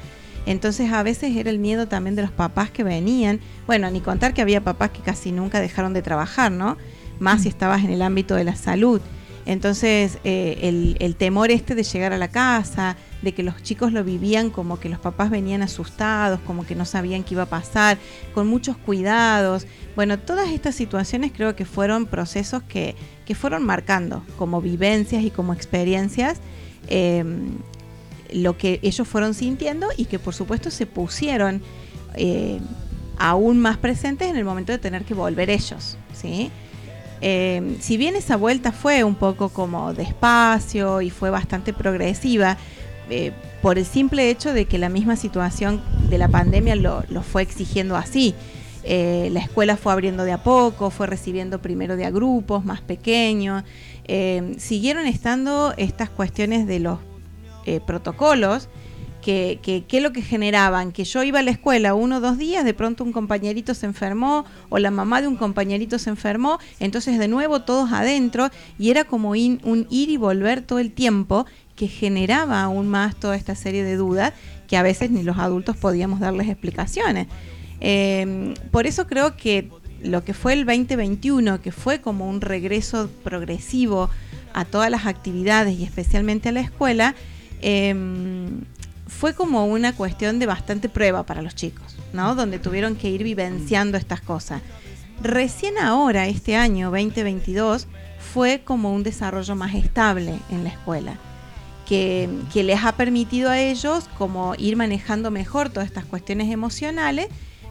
Entonces a veces era el miedo también de los papás que venían. Bueno, ni contar que había papás que casi nunca dejaron de trabajar, ¿no? Más si estabas en el ámbito de la salud. Entonces, eh, el, temor este de llegar a la casa, de que los chicos lo vivían como que los papás venían asustados, como que no sabían qué iba a pasar, con muchos cuidados. Bueno, todas estas situaciones creo que fueron procesos que, fueron marcando como vivencias y como experiencias em, lo que ellos fueron sintiendo y que por supuesto se pusieron eh, aún más presentes en el momento de tener que volver ellos. ¿sí? Eh, si bien esa vuelta fue un poco como despacio y fue bastante progresiva, eh, por el simple hecho de que la misma situación de la pandemia lo, fue exigiendo así. Eh, la escuela fue abriendo de a poco, fue recibiendo primero de a grupos más pequeños. Siguieron estando estas cuestiones de los protocolos que, que, lo que generaban, que yo iba a la escuela uno o dos días, de pronto un compañerito se enfermó o la mamá de un compañerito se enfermó, entonces de nuevo todos adentro y era como un ir y volver todo el tiempo que generaba aún más toda esta serie de dudas que a veces ni los adultos podíamos darles explicaciones. Eh, por eso creo que lo que fue el 2021, que fue como un regreso progresivo a todas las actividades y especialmente a la escuela, eh, fue como una cuestión de bastante prueba para los chicos, ¿no? Donde tuvieron que ir vivenciando estas cosas. Recién ahora, este año 2022, fue como un desarrollo más estable en la escuela, que, que les ha permitido a ellos como ir manejando mejor todas estas cuestiones emocionales,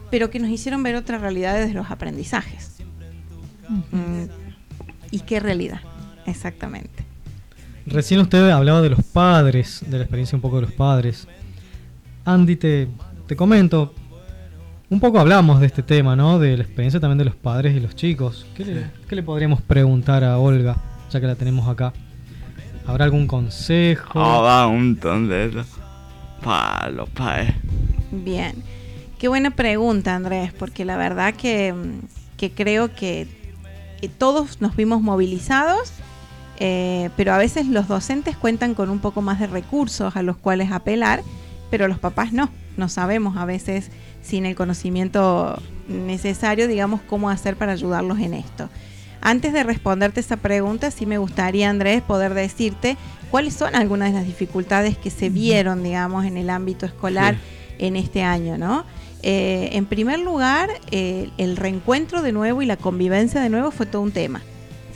pero que nos hicieron ver otras realidades de los aprendizajes. Mm, ¿Y qué realidad? Exactamente. Recién usted hablaba de los padres, de la experiencia un poco de los padres. Andy, te, te comento, un poco hablamos de este tema, ¿no? De la experiencia también de los padres y los chicos. ¿Qué, le, qué le podríamos preguntar a Olga, ya que la tenemos acá? ¿Habrá algún consejo? Ahora un montón de eso para los padres. Bien, qué buena pregunta Andrés, porque la verdad que, que creo que todos nos vimos movilizados, eh, pero a veces los docentes cuentan con un poco más de recursos a los cuales apelar, pero los papás no, no sabemos a veces sin el conocimiento necesario, digamos, cómo hacer para ayudarlos en esto. Antes de responderte esa pregunta, sí me gustaría, Andrés, poder decirte cuáles son algunas de las dificultades que se vieron, digamos, en el ámbito escolar en este año, ¿no? Eh, en primer lugar, eh, el reencuentro de nuevo y la convivencia de nuevo fue todo un tema,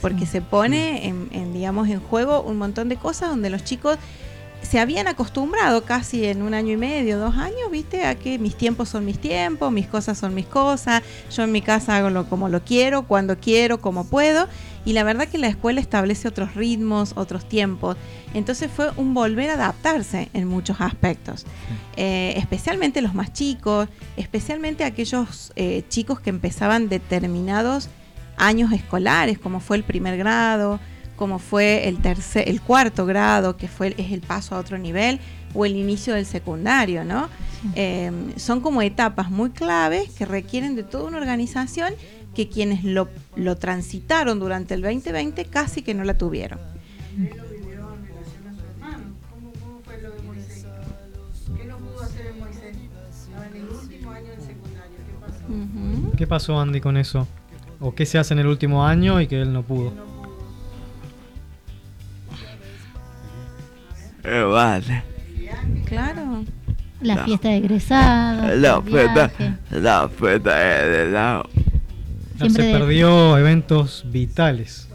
porque se pone, en, en, digamos, en juego un montón de cosas donde los chicos se habían acostumbrado casi en un año y medio, dos años, viste, a que mis tiempos son mis tiempos, mis cosas son mis cosas, yo en mi casa hago lo como lo quiero, cuando quiero, como puedo, y la verdad que la escuela establece otros ritmos, otros tiempos, entonces fue un volver a adaptarse en muchos aspectos, eh, especialmente los más chicos, especialmente aquellos eh, chicos que empezaban determinados años escolares, como fue el primer grado, como fue el tercer, el cuarto grado, que fue es el paso a otro nivel, o el inicio del secundario, ¿no? Eh, son como etapas muy claves que requieren de toda una organización que quienes lo, lo transitaron durante el 2020 casi que no la tuvieron. ¿Qué pasó Andy con eso? ¿O qué se hace en el último año y que él no pudo? Vale. Claro. La No. fiesta de egresados. La fiesta, la fiesta de helado. Ya Siempre se de- perdió eventos vitales.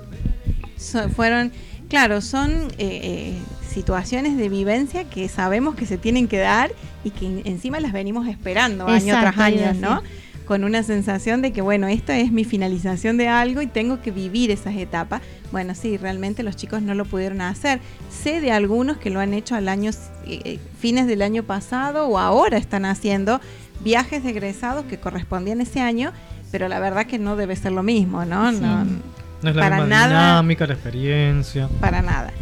So- fueron, claro, son eh, eh, situaciones de vivencia que sabemos que se tienen que dar y que en- encima las venimos esperando año Exacto, tras iba a año, ¿no? decir. Con una sensación de que, bueno, esta es mi finalización de algo y tengo que vivir esas etapas. Bueno, sí, realmente los chicos no lo pudieron hacer. Sé de algunos que lo han hecho al año, eh, eh, fines del año pasado o ahora están haciendo viajes de egresados que correspondían ese año, pero la verdad que no debe ser lo mismo, ¿no? Sí. no No es la para misma nada dinámica, la experiencia. para nada.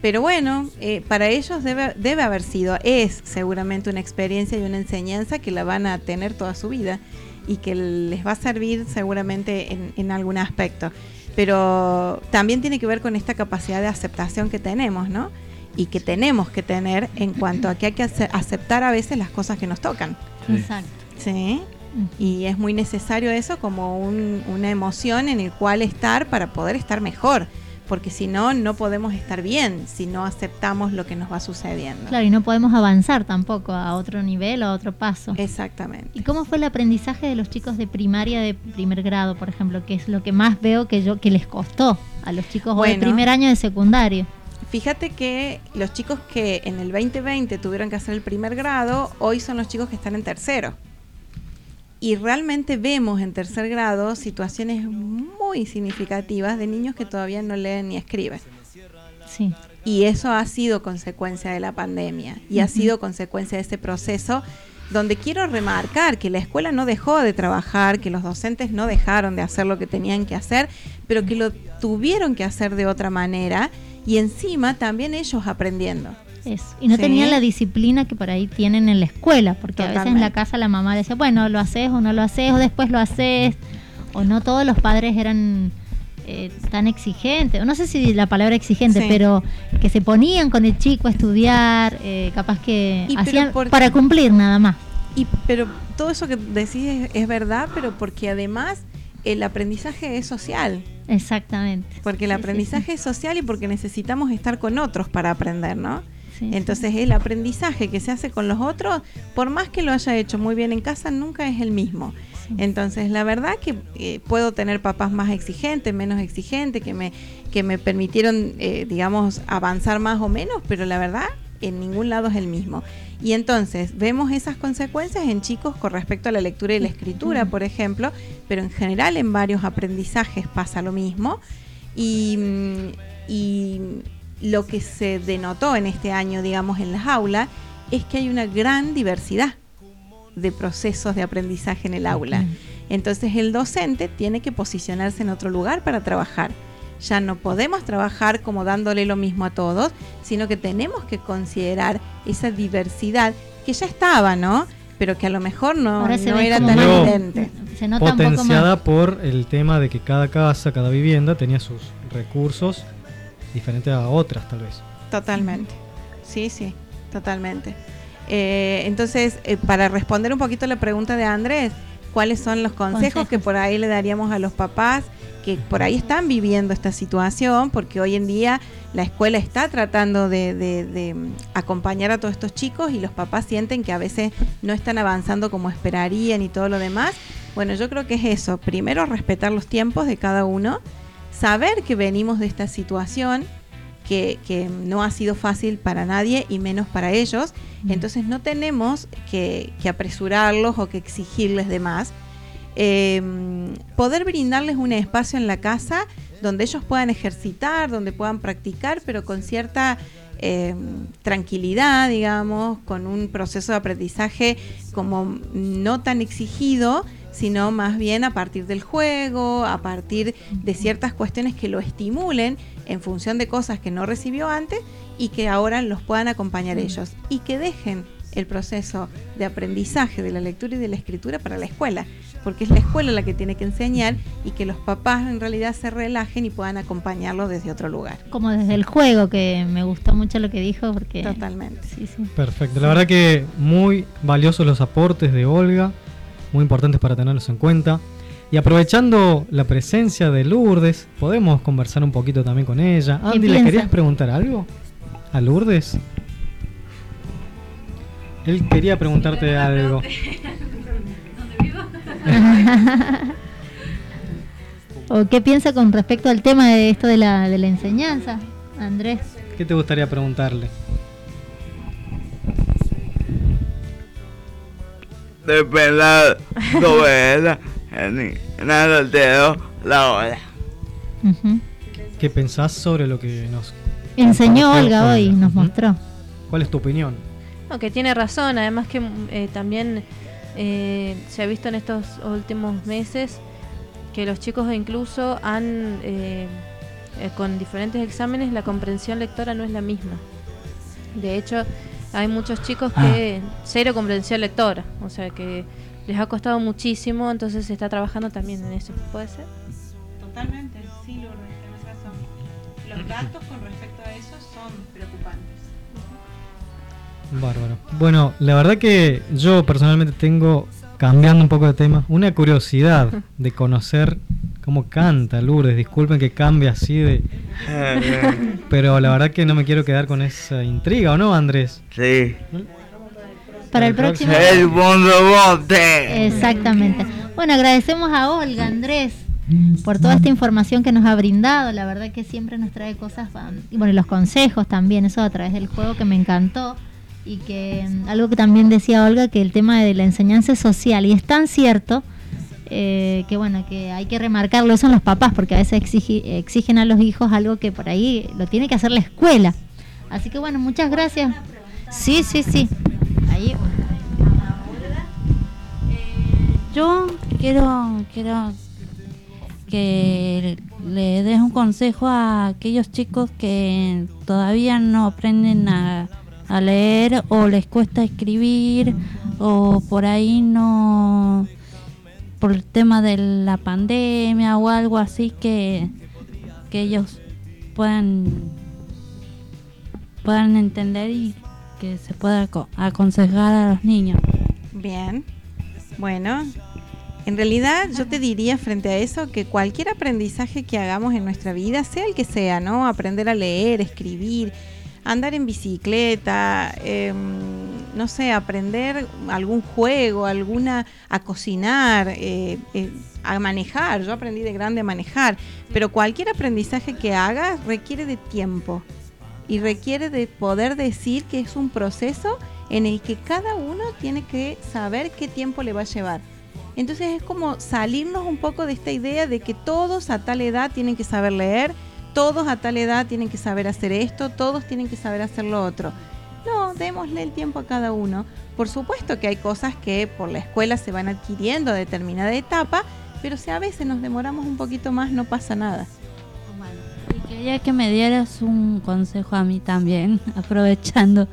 Pero bueno, eh, para ellos debe, debe haber sido, es seguramente una experiencia y una enseñanza que la van a tener toda su vida y que les va a servir seguramente en, en algún aspecto. Pero también tiene que ver con esta capacidad de aceptación que tenemos, ¿no? Y que tenemos que tener en cuanto a que hay que ace- aceptar a veces las cosas que nos tocan. Exacto. Sí. Y es muy necesario eso como un- una emoción en el cual estar para poder estar mejor. Porque si no, no podemos estar bien si no aceptamos lo que nos va sucediendo. Claro, y no podemos avanzar tampoco a otro nivel o a otro paso. Exactamente. ¿Y cómo fue el aprendizaje de los chicos de primaria de primer grado, por ejemplo, que es lo que más veo que yo que les costó a los chicos o Bueno. de primer año de secundario? Fíjate que los chicos que en el 2020 tuvieron que hacer el primer grado, hoy son los chicos que están en tercero. Y realmente vemos en tercer grado situaciones muy significativas de niños que todavía no leen ni escriben. Sí. Y eso ha sido consecuencia de la pandemia y ha sido consecuencia de este proceso donde quiero remarcar que la escuela no dejó de trabajar, que los docentes no dejaron de hacer lo que tenían que hacer, pero que lo tuvieron que hacer de otra manera y encima también ellos aprendiendo. Eso. Y no Sí. tenían la disciplina que por ahí tienen en la escuela, porque a veces en la casa la mamá decía, bueno, lo haces o no lo haces, o después lo haces, o no todos los padres eran eh, tan exigentes, o no sé si la palabra exigente, Sí. pero que se ponían con el chico a estudiar, eh, capaz que Y hacían para cumplir nada más. Y pero todo eso que decís es, es verdad, pero porque además el aprendizaje es social. Exactamente. Porque el Sí, sí, aprendizaje es social y porque necesitamos estar con otros para aprender, ¿no? Sí, Entonces el aprendizaje que se hace con los otros, por más que lo haya hecho muy bien en casa, nunca es el mismo. Entonces la verdad que eh, puedo tener papás más exigentes, menos exigentes, que me, que me permitieron, eh, digamos, avanzar más o menos, pero la verdad en ningún lado es el mismo. Y entonces vemos esas consecuencias en chicos con respecto a la lectura y la escritura, por ejemplo, pero en general en varios aprendizajes pasa lo mismo. Y, mm, y lo que se denotó en este año, digamos, en las aulas, es que hay una gran diversidad de procesos de aprendizaje en el aula. Entonces el docente tiene que posicionarse en otro lugar para trabajar. Ya no podemos trabajar como dándole lo mismo a todos, sino que tenemos que considerar esa diversidad que ya estaba, ¿no? Pero que a lo mejor no, era tan evidente. Se nota un poco Potenciada más. por el tema de que cada casa, cada vivienda tenía sus recursos diferentes a otras, tal vez. Totalmente. Sí, sí, totalmente. Eh, entonces, eh, para responder un poquito la pregunta de Andrés, ¿cuáles son los consejos, que por ahí le daríamos a los papás que por ahí están viviendo esta situación? Porque hoy en día la escuela está tratando de, de- de, acompañar a todos estos chicos y los papás sienten que a veces no están avanzando como esperarían y todo lo demás. Bueno, yo creo que es eso. Primero, respetar los tiempos de cada uno, saber que venimos de esta situación, que, que no ha sido fácil para nadie y menos para ellos. Entonces no tenemos que, que apresurarlos o que exigirles de más. Eh, poder brindarles un espacio en la casa donde ellos puedan ejercitar, donde puedan practicar, pero con cierta eh, tranquilidad, digamos, con un proceso de aprendizaje como no tan exigido, sino más bien a partir del juego, a partir de ciertas cuestiones que lo estimulen en función de cosas que no recibió antes y que ahora los puedan acompañar ellos y que dejen el proceso de aprendizaje de la lectura y de la escritura para la escuela, porque es la escuela la que tiene que enseñar y que los papás en realidad se relajen y puedan acompañarlo desde otro lugar. Como desde el juego, que me gustó mucho lo que dijo, porque... Totalmente. Sí, sí. Perfecto. La verdad que muy valiosos los aportes de Olga, muy importantes para tenerlos en cuenta. Y aprovechando la presencia de Lourdes, podemos conversar un poquito también con ella. Andy, ¿le querías preguntar algo a Lourdes? Él quería preguntarte algo. ¿O qué piensa con respecto al tema de esto de la, de la enseñanza, Andrés? ¿Qué te gustaría preguntarle? De ella, ni nada te doy la hora. ¿Qué pensás sobre lo que nos Enseñó Olga hoy, nos mostró. ¿Cuál es tu opinión? No, que tiene razón, además que eh, también eh, se ha visto en estos últimos meses que los chicos incluso han, eh, eh, con diferentes exámenes, la comprensión lectora no es la misma. De hecho, hay muchos chicos que cero comprensión lectora, o sea que les ha costado muchísimo, entonces se está trabajando también en eso. ¿Puede ser? Totalmente, sí, Lourdes, tenés razón. Los datos con respecto a eso son preocupantes. Bárbaro. Bueno, la verdad que yo personalmente tengo, cambiando un poco de tema, una curiosidad de conocer cómo canta Lourdes. Disculpen que cambie así de... Pero la verdad que no me quiero quedar con esa intriga, ¿o no, Andrés? Sí. Para el próximo. El bote. Exactamente. Bueno, agradecemos a Olga, Andrés, por toda esta información que nos ha brindado. La verdad que siempre nos trae cosas, y bueno, los consejos también, eso a través del juego que me encantó. Y que mm, algo que también decía Olga, que el tema de la enseñanza es social, y es tan cierto eh, que bueno, que hay que remarcarlo, son los papás, porque a veces exigen a los hijos algo que por ahí lo tiene que hacer la escuela. Así que bueno, muchas gracias. Sí, sí, sí. Ahí. Yo quiero, quiero que le des un consejo a aquellos chicos que todavía no aprenden a leer o les cuesta escribir o por ahí no por el tema de la pandemia o algo así que, que ellos puedan puedan entender y que se pueda aco- aconsejar a los niños. Bien. Bueno, en realidad yo te diría frente a eso que cualquier aprendizaje que hagamos en nuestra vida, sea el que sea, ¿no? Aprender a leer, escribir, andar en bicicleta, em, no sé, aprender algún juego, alguna, a cocinar, eh, eh, a manejar. Yo aprendí de grande a manejar, pero cualquier aprendizaje que hagas requiere de tiempo y requiere de poder decir que es un proceso en el que cada uno tiene que saber qué tiempo le va a llevar. Entonces es como salirnos un poco de esta idea de que todos a tal edad tienen que saber leer, todos a tal edad tienen que saber hacer esto, todos tienen que saber hacer lo otro. No, démosle el tiempo a cada uno. Por supuesto que hay cosas que por la escuela se van adquiriendo a determinada etapa, pero si a veces nos demoramos un poquito más no pasa nada. Y quería que me dieras un consejo a mí también, aprovechando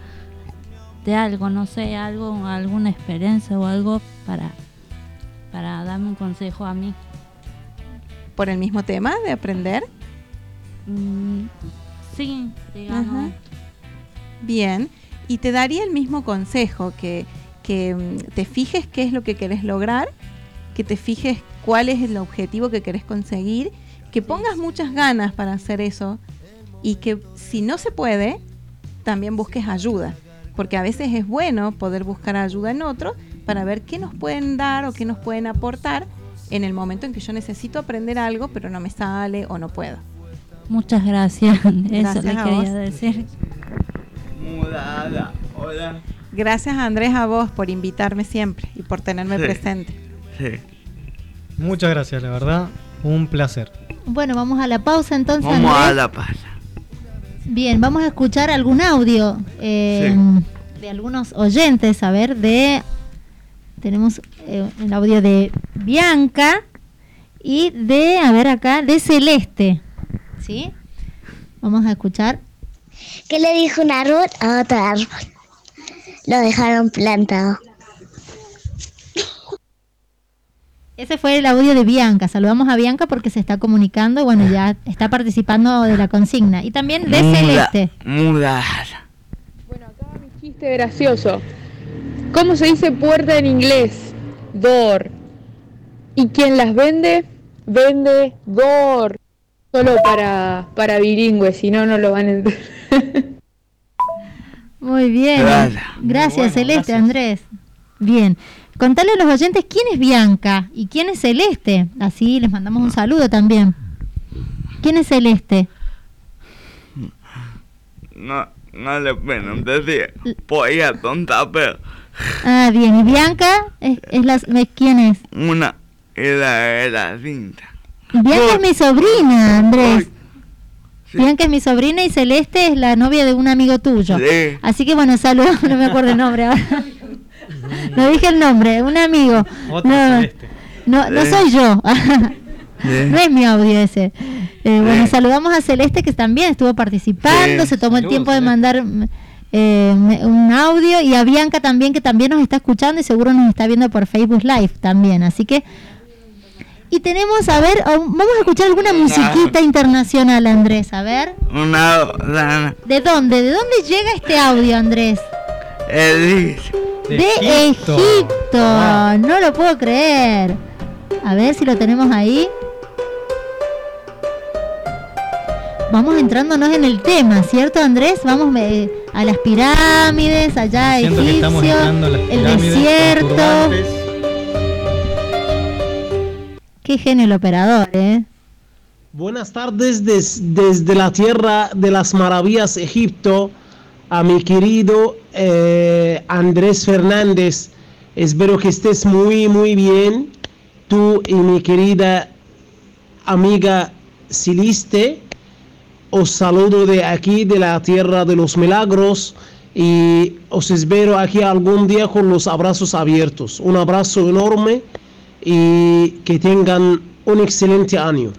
de algo, no sé, algo, alguna experiencia o algo para, para darme un consejo a mí. ¿Por el mismo tema de aprender? Mm, sí, digamos. Ajá. Bien, y te daría el mismo consejo, que, que mm, te fijes qué es lo que querés lograr, que te fijes cuál es el objetivo que querés conseguir, que pongas muchas ganas para hacer eso y que si no se puede, también busques ayuda, porque a veces es bueno poder buscar ayuda en otros para ver qué nos pueden dar o qué nos pueden aportar en el momento en que yo necesito aprender algo, pero no me sale o no puedo. Muchas gracias, eso Gracias le a quería vos. decir. Mudada. Hola. Gracias Andrés a vos por invitarme siempre y por tenerme Sí. presente. Sí. Muchas gracias, la verdad. Un placer. Bueno, vamos a la pausa entonces. Vamos a la paz. Bien, vamos a escuchar algún audio eh, de algunos oyentes, a ver, de... Tenemos eh, el audio de Bianca y de, a ver acá, de Celeste. ¿Sí? Vamos a escuchar. ¿Qué le dijo un árbol a otro árbol? Lo dejaron plantado. Ese fue el audio de Bianca. Saludamos a Bianca porque se está comunicando. Bueno, ya está participando de la consigna. Y también de Muda- Celeste. Mudada. Chiste gracioso. ¿Cómo se dice puerta en inglés? Door. ¿Y quién las vende? Vende door. Solo para, para bilingües, si no, no lo van a entender. Muy bien. Gracias. Gracias, Celeste, Andrés. Bien. Contale a los oyentes quién es Bianca y quién es Celeste. Así les mandamos un saludo también. ¿Quién es Celeste? No, no le pueden decir polla tonta, pero Ah, bien. ¿Y Bianca? Es, es la, es- ¿Quién es? una era, era cinta. Bianca es mi sobrina, Andrés. Bianca es mi sobrina y Celeste es la novia de un amigo tuyo. Sí. Así que bueno, saludos, no me acuerdo el nombre ahora. No dije el nombre, un amigo. Otra no, Celeste. no, no Sí. soy yo. Sí. No es mi audio ese. Eh, bueno, saludamos a Celeste que también estuvo participando, Sí. se tomó el Saludos, tiempo de mandar mm, eh, un audio y a Bianca también que también nos está escuchando y seguro nos está viendo por Facebook Live también. Así que y tenemos, a ver, vamos a escuchar alguna musiquita internacional, Andrés, a ver. Una rana. ¿De dónde? ¿De dónde llega este audio, Andrés? Edith. De Egipto. No lo puedo creer. A ver si lo tenemos ahí. Vamos entrándonos en el tema, ¿cierto, Andrés? Vamos eh, a las pirámides, allá Siento que estamos egipcio, entrando a las el desierto. Qué genio operador, ¿eh? Buenas tardes des- desde la tierra de las maravillas, Egipto, a mi querido eh, Andrés Fernández. Espero que estés muy, muy bien tú y mi querida amiga Siliste. Os saludo de aquí, de la tierra de los milagros, y os espero aquí algún día con los abrazos abiertos. Un abrazo enorme y que tengan un excelente año.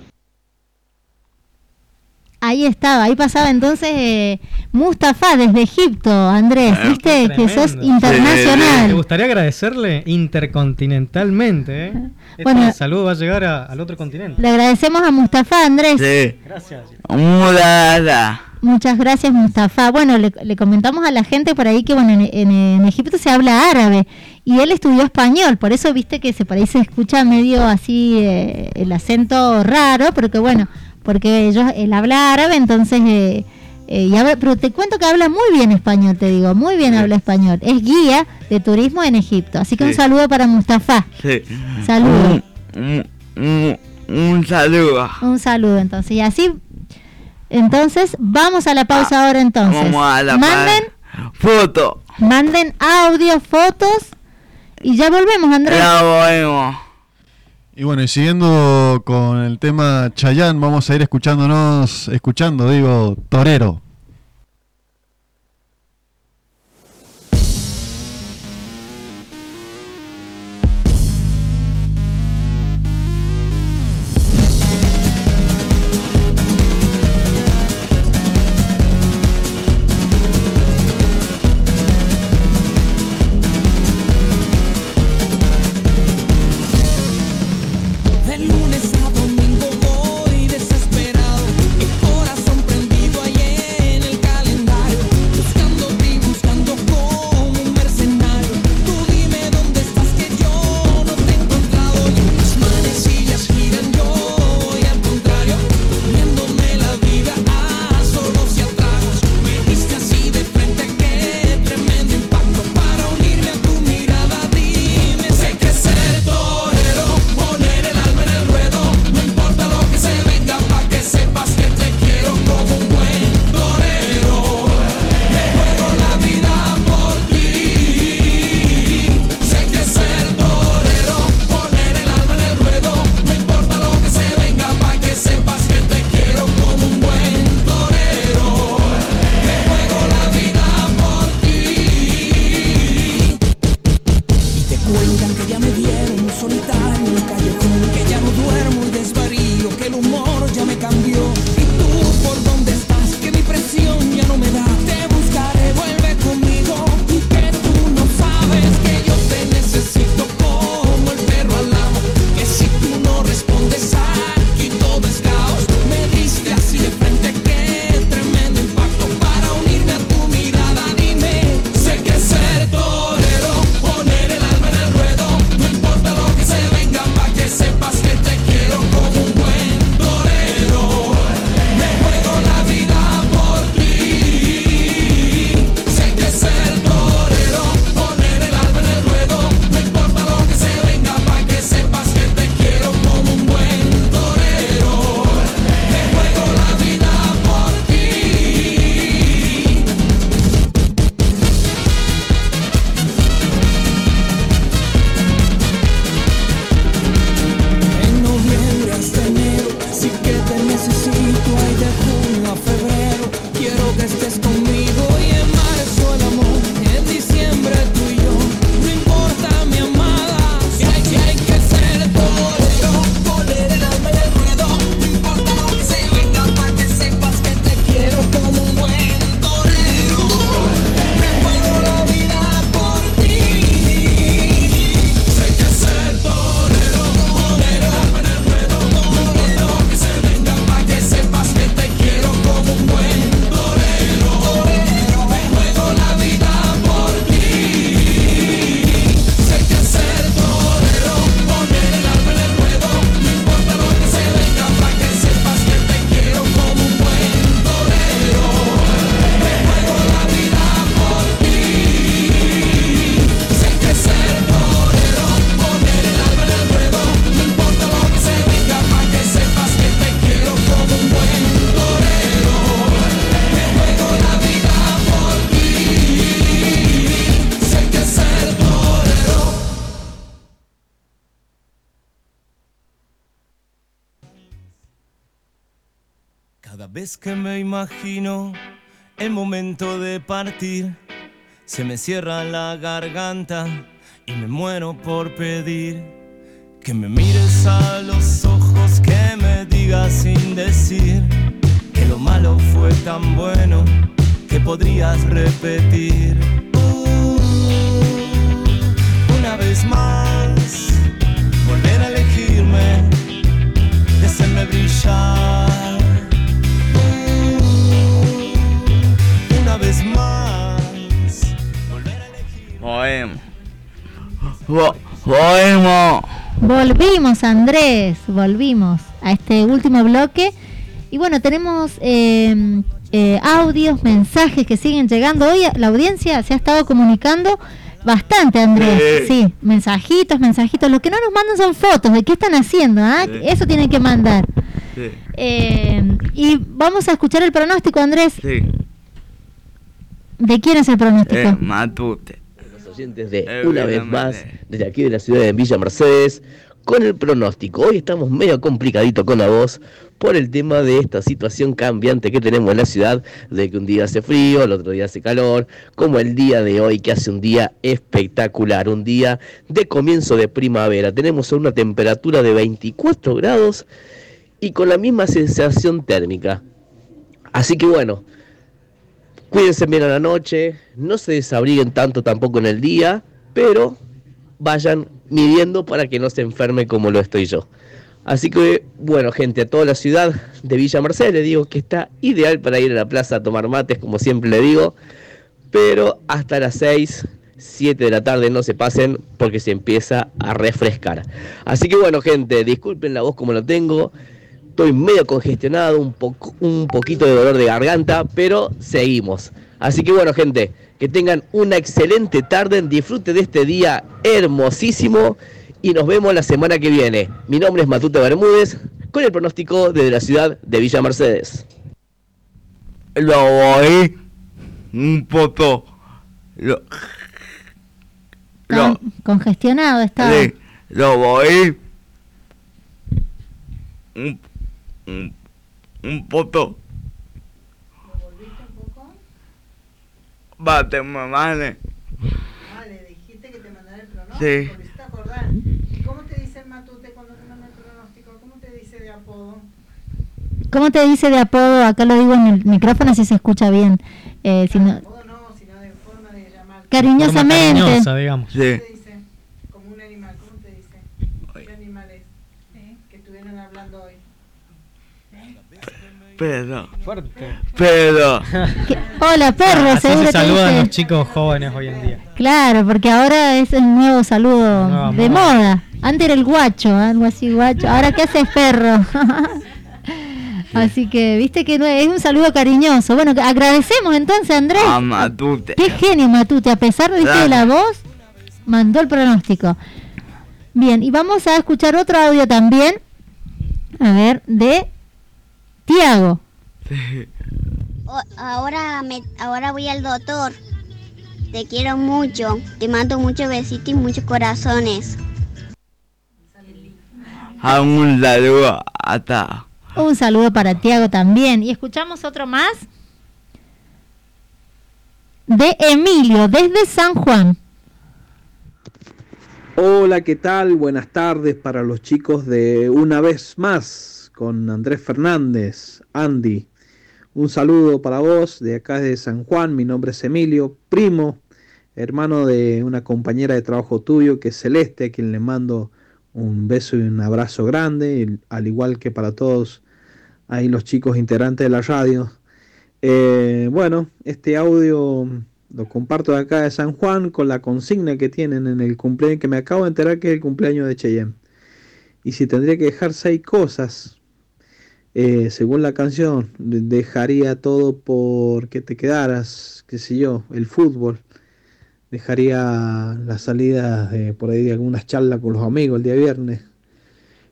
Ahí estaba, ahí pasaba entonces eh, Mustafa desde Egipto, Andrés, viste que sos Me internacional. gustaría agradecerle intercontinentalmente. ¿eh? Este Bueno. saludo va a llegar a- al otro continente. Le agradecemos a Mustafa, Andrés. Gracias. Mudada. Muchas gracias, Mustafa. Bueno, le, le comentamos a la gente por ahí que bueno, en, en- en Egipto se habla árabe y él estudió español, por eso viste que se por ahí se escucha medio así eh, el acento raro, pero que bueno, porque ellos él habla árabe, entonces eh, eh, y habla- pero te cuento que habla muy bien español, te digo, muy bien habla español. Es guía de turismo en Egipto, así que un saludo para Mustafa. Sí. Saludo. Un, un- un saludo. Un saludo entonces. Y así, entonces, vamos a la pausa ahora entonces. Vamos a la manden, Foto. manden audio, fotos y ya volvemos, Andrés. Ya volvemos. Y bueno, y siguiendo con el tema Chayán, vamos a ir escuchándonos, escuchando, digo, Torero. Imagino el momento de partir, se me cierra la garganta y me muero por pedir que me mires a los ojos, que me digas sin decir que lo malo fue tan bueno que podrías repetir. Uh, una vez más, volver a elegirme, hacerme brillar. Volvemos. Vo- Volvemos. Volvimos, Andrés, volvimos a este último bloque. Y bueno, tenemos eh, eh, audios, mensajes que siguen llegando. Hoy la audiencia se ha estado comunicando bastante, Andrés. Sí. Sí, mensajitos, mensajitos. Lo que no nos mandan son fotos de qué están haciendo. ¿ah? Sí. Eso tienen que mandar. Sí. Eh, y vamos a escuchar el pronóstico, Andrés. Sí. ¿De quién es el pronóstico? Eh, Matute. Oyentes de Eh, una vez más desde aquí de la ciudad de Villa Mercedes con el pronóstico. Hoy estamos medio complicadito con la voz por el tema de esta situación cambiante que tenemos en la ciudad, de que un día hace frío, el otro día hace calor, como el día de hoy que hace un día espectacular, un día de comienzo de primavera. Tenemos una temperatura de 24 grados y con la misma sensación térmica. Así que bueno, Cuídense bien a la noche, no se desabriguen tanto tampoco en el día, pero vayan midiendo para que no se enferme como lo estoy yo. Así que, bueno, gente, a toda la ciudad de Villa Mercedes le digo que está ideal para ir a la plaza a tomar mates, como siempre le digo, pero hasta las 6, 7 de la tarde no se pasen porque se empieza a refrescar. Así que, bueno, gente, disculpen la voz como lo tengo, Estoy medio congestionado, un, poco, un poquito de dolor de garganta, pero seguimos. Así que bueno, gente, que tengan una excelente tarde, disfrute de este día hermosísimo y nos vemos la semana que viene. Mi nombre es Matute Bermúdez, con el pronóstico desde la ciudad de Villa Mercedes. Lo voy un poco. Lo, Con- congestionado estaba. sí, lo voy un, un, un poco. Bate, mamane. Ah, le dijiste que te mandara el pronóstico. Sí. ¿me hiciste acordar? ¿Y cómo te dice el matute cuando te manda el pronóstico? ¿Cómo te dice de apodo? ¿Cómo te dice de apodo? Acá lo digo en el micrófono si se escucha bien. Eh, si no- Cariñosamente. Forma cariñosa, digamos. Sí. Como un animal, ¿cómo te dice? ¿Qué animal es? Que estuvieron hablando hoy. Pero. Fuerte. Pero. Hola, perro, Así seguro se saludan dice. los chicos jóvenes hoy en día. Claro, porque ahora es el nuevo saludo de moda. moda. Antes era el guacho, algo así guacho. Ahora qué haces perro. así que, viste que no es un saludo cariñoso. Bueno, agradecemos entonces, Andrés. A Matute. Qué genio, Matute. A pesar ¿viste, de la voz, mandó el pronóstico. Bien, y vamos a escuchar otro audio también. A ver, de Tiago. O- ahora, me, ahora voy al doctor. Te quiero mucho. Te mando muchos besitos y muchos corazones. A un saludo hasta. Un saludo para Tiago también. Y escuchamos otro más. De Emilio, desde San Juan. Hola, ¿qué tal? Buenas tardes para los chicos de Una vez más con Andrés Fernández, Andy. Un saludo para vos de acá de San Juan. Mi nombre es Emilio, primo, hermano de una compañera de trabajo tuyo que es Celeste, a quien le mando un beso y un abrazo grande, al igual que para todos ahí los chicos integrantes de la radio. Eh, bueno, este audio lo comparto de acá de San Juan con la consigna que tienen en el cumpleaños, que me acabo de enterar que es el cumpleaños de Cheyenne. Y si tendría que dejar seis cosas, eh, según la canción, de- dejaría todo por que te quedaras, qué sé yo, el fútbol. Dejaría las salidas de por ahí de algunas charlas con los amigos el día viernes.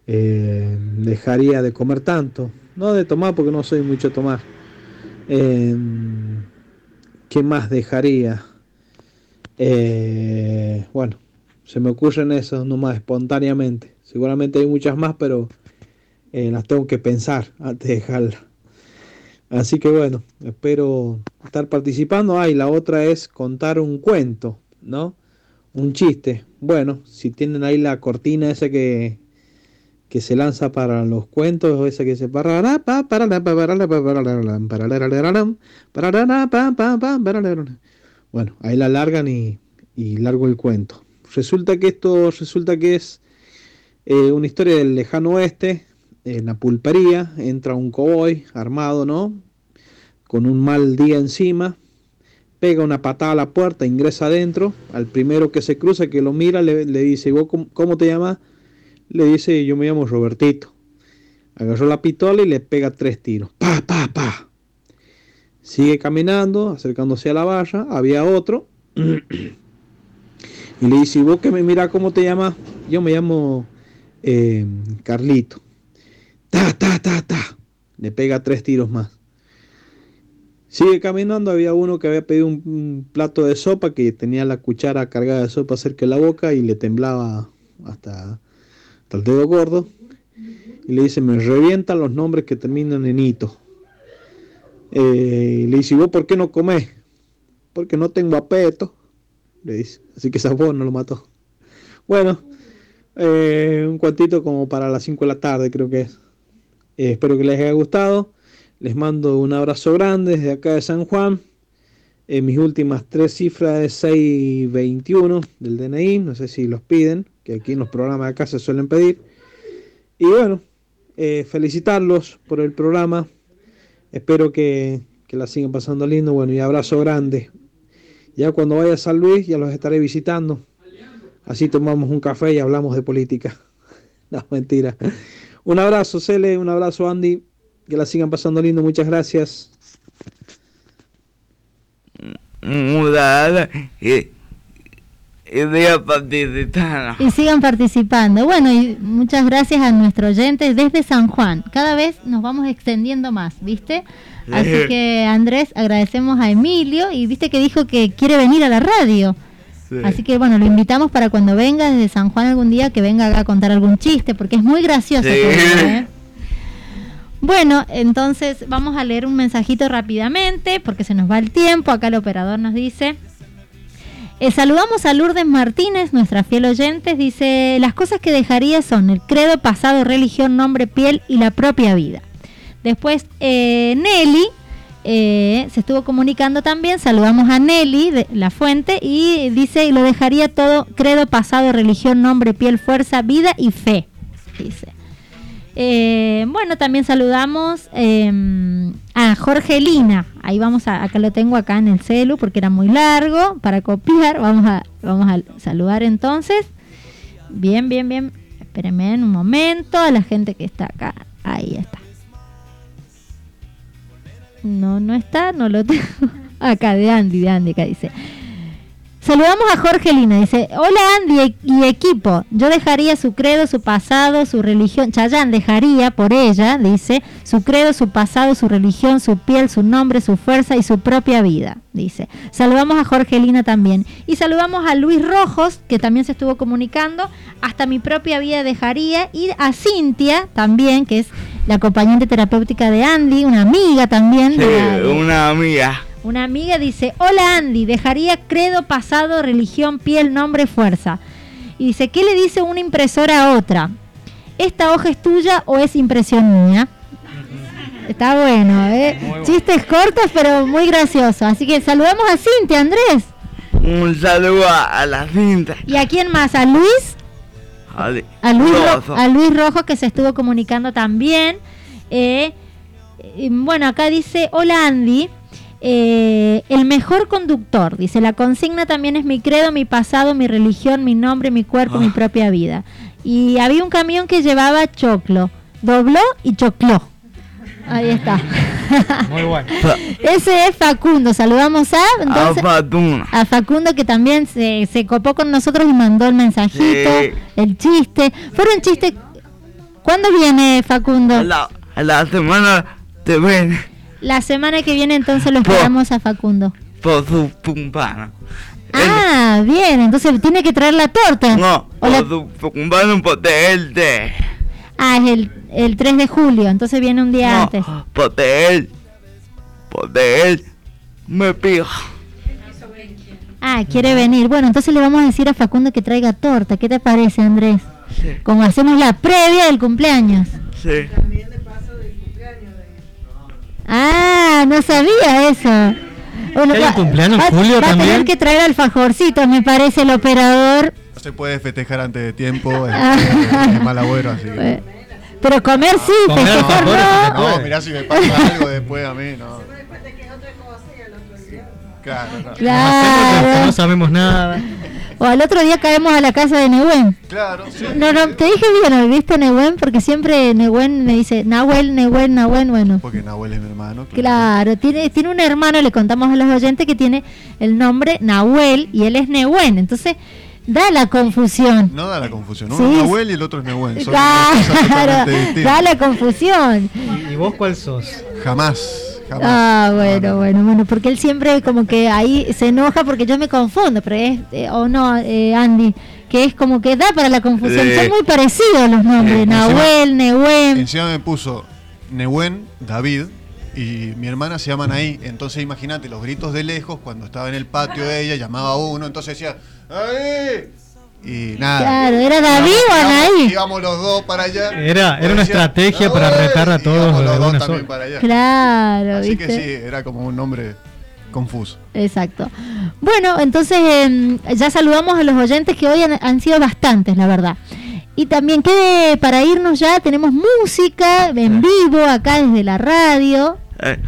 Eh, dejaría de comer tanto. No de tomar porque no soy mucho a tomar. Eh, ¿Qué más dejaría? Eh, bueno, se me ocurren esos nomás espontáneamente. Seguramente hay muchas más, pero eh, las tengo que pensar antes de dejarlas. Así que bueno, espero estar participando. Ah, y la otra es contar un cuento, ¿no? Un chiste. Bueno, si tienen ahí la cortina esa que, que se lanza para los cuentos, esa que se bueno, ahí la largan y, y largo el cuento. Resulta que esto resulta que es eh, una historia del lejano oeste, en la pulpería, entra un cowboy armado, ¿no? Con un mal día encima, pega una patada a la puerta, ingresa adentro, al primero que se cruza, que lo mira, le, dice, ¿vos cómo, cómo te llamas? Le dice, yo me llamo Robertito. Agarró la pistola y le pega tres tiros. Pa, pa, pa. Sigue caminando, acercándose a la valla. Había otro. y le dice, ¿y vos que me mira cómo te llamas? Yo me llamo eh, Carlito. Ta, ta, ta, ta. Le pega tres tiros más. Sigue caminando, había uno que había pedido un, plato de sopa que tenía la cuchara cargada de sopa cerca de la boca y le temblaba hasta, el dedo gordo. Y le dice, me revientan los nombres que terminan en hito. Eh, le dice, ¿y vos por qué no comés? Porque no tengo apeto. Le dice, así que voz no lo mató. Bueno, eh, un cuantito como para las 5 de la tarde creo que es. Eh, espero que les haya gustado. Les mando un abrazo grande desde acá de San Juan. Eh, mis últimas tres cifras es 621 del DNI. No sé si los piden, que aquí en los programas de acá se suelen pedir. Y bueno, eh, felicitarlos por el programa. Espero que, que la sigan pasando lindo. Bueno, y abrazo grande. Ya cuando vaya a San Luis, ya los estaré visitando. Así tomamos un café y hablamos de política. No, mentira. Un abrazo, Cele, un abrazo, Andy. Que la sigan pasando lindo. Muchas gracias. Mudada y, y sigan participando. Bueno, y muchas gracias a nuestro oyente desde San Juan. Cada vez nos vamos extendiendo más, ¿viste? Así Sí. que Andrés, agradecemos a Emilio y viste que dijo que quiere venir a la radio. Sí. Así que bueno, lo invitamos para cuando venga desde San Juan algún día que venga acá a contar algún chiste, porque es muy gracioso. Sí. ¿eh? Bueno, entonces vamos a leer un mensajito rápidamente porque se nos va el tiempo. Acá el operador nos dice. Eh, saludamos a Lourdes Martínez, nuestra fiel oyente. Dice, las cosas que dejaría son el credo, pasado, religión, nombre, piel y la propia vida. Después, eh, Nelly eh, se estuvo comunicando también. Saludamos a Nelly de La Fuente y dice, lo dejaría todo, credo, pasado, religión, nombre, piel, fuerza, vida y fe. Dice. Eh, bueno, también saludamos eh, a Jorgelina. Ahí vamos a, acá lo tengo acá en el celu porque era muy largo para copiar. Vamos a, vamos a saludar entonces. Bien, bien, bien. Espérenme un momento a la gente que está acá. Ahí está. No, no está, no lo tengo. Acá de Andy, de Andy, acá dice. Saludamos a Jorgelina, dice, hola Andy e- y equipo, yo dejaría su credo, su pasado, su religión, Chayán dejaría por ella, dice, su credo, su pasado, su religión, su piel, su nombre, su fuerza y su propia vida, dice. Saludamos a Jorgelina también. Y saludamos a Luis Rojos, que también se estuvo comunicando, hasta mi propia vida dejaría, y a Cintia también, que es la acompañante terapéutica de Andy, una amiga también. Sí, de una amiga. una amiga dice, hola Andy, dejaría credo, pasado, religión, piel, nombre, fuerza. Y dice, ¿qué le dice una impresora a otra? ¿Esta hoja es tuya o es impresión mía? Está bueno, ¿eh? Chistes cortos pero muy graciosos. Así que saludamos a Cintia, Andrés. Un saludo a, a la cinta. ¿Y a quién más? ¿A Luis? A Luis, Ro- Rosso. a Luis Rojo que se estuvo comunicando también. Eh, eh, bueno, acá dice, hola Andy, eh, el mejor conductor. Dice, la consigna también es mi credo, mi pasado, mi religión, mi nombre, mi cuerpo, mi propia vida. Y había un camión que llevaba choclo. Dobló y chocló. Ahí está. Muy bueno. Ese es Facundo. Saludamos a, entonces, Facundo. a Facundo que también se, se copó con nosotros y mandó el mensajito, Sí. el chiste. Fueron chistes. ¿Cuándo viene Facundo? A la, a la semana te ven La semana que viene entonces lo esperamos a Facundo. por su pumpana. Ah, bien, entonces tiene que traer la torta. No, O la- por su pumpana porque él te. Ah, es el, el 3 de julio, entonces viene un día No, antes. porque él porque él me pija. Ah, quiere venir. Bueno, entonces le vamos a decir a Facundo que traiga torta. ¿Qué te parece, Andrés? Sí. Como hacemos la previa del cumpleaños. Sí. Ah, no sabía eso. Bueno, ¿Que hay un cumpleaños va- julio va a tener también? que traer alfajorcitos, me parece, el operador. No se puede festejar antes de tiempo, es, es mal agüero, así que- Pero comer sí, Comer festejar no. No, mirá si me pasa algo después a mí, no. Claro, claro. Claro. No sabemos nada. O al otro día caemos a la casa de Nehuen. Claro, sí. No, no, te dije bien, ¿no? ¿viste Nehuen? Porque siempre Nehuen me dice, Nahuel, Nehuen, Nahuen, bueno. Porque Nahuel es mi hermano. Claro, tiene, tiene un hermano, le contamos a los oyentes que tiene el nombre Nahuel y él es Nehuen. Entonces, da la confusión. No da la confusión, uno Sí, es Nahuel y el otro es. Son cosas Claro, da la confusión. ¿Y vos cuál sos? Jamás, jamás. Ah, bueno, bueno, bueno, porque él siempre como que ahí se enoja porque yo me confundo, pero es, eh, o no, eh, Andy, que es como que da para la confusión. Eh, Son muy parecidos los nombres, eh, Nahuel, Nehuen. Encima me puso Nehuen, David, y mi hermana se llama Anaí. Entonces imagínate los gritos de lejos cuando estaba en el patio de ella, llamaba a uno, entonces decía, ¡Ahí! Y nada. Claro, ¿era David o Anaí? Íbamos los dos para allá. Era, era una Decía, estrategia para retar a todos íbamos los dos también sola. para allá. Claro, Así ¿viste? que sí, era como un nombre confuso. Exacto. Bueno, entonces em, ya saludamos a los oyentes que hoy han, han sido bastantes, la verdad. Y también que para irnos ya tenemos música en vivo acá desde la radio. Eh,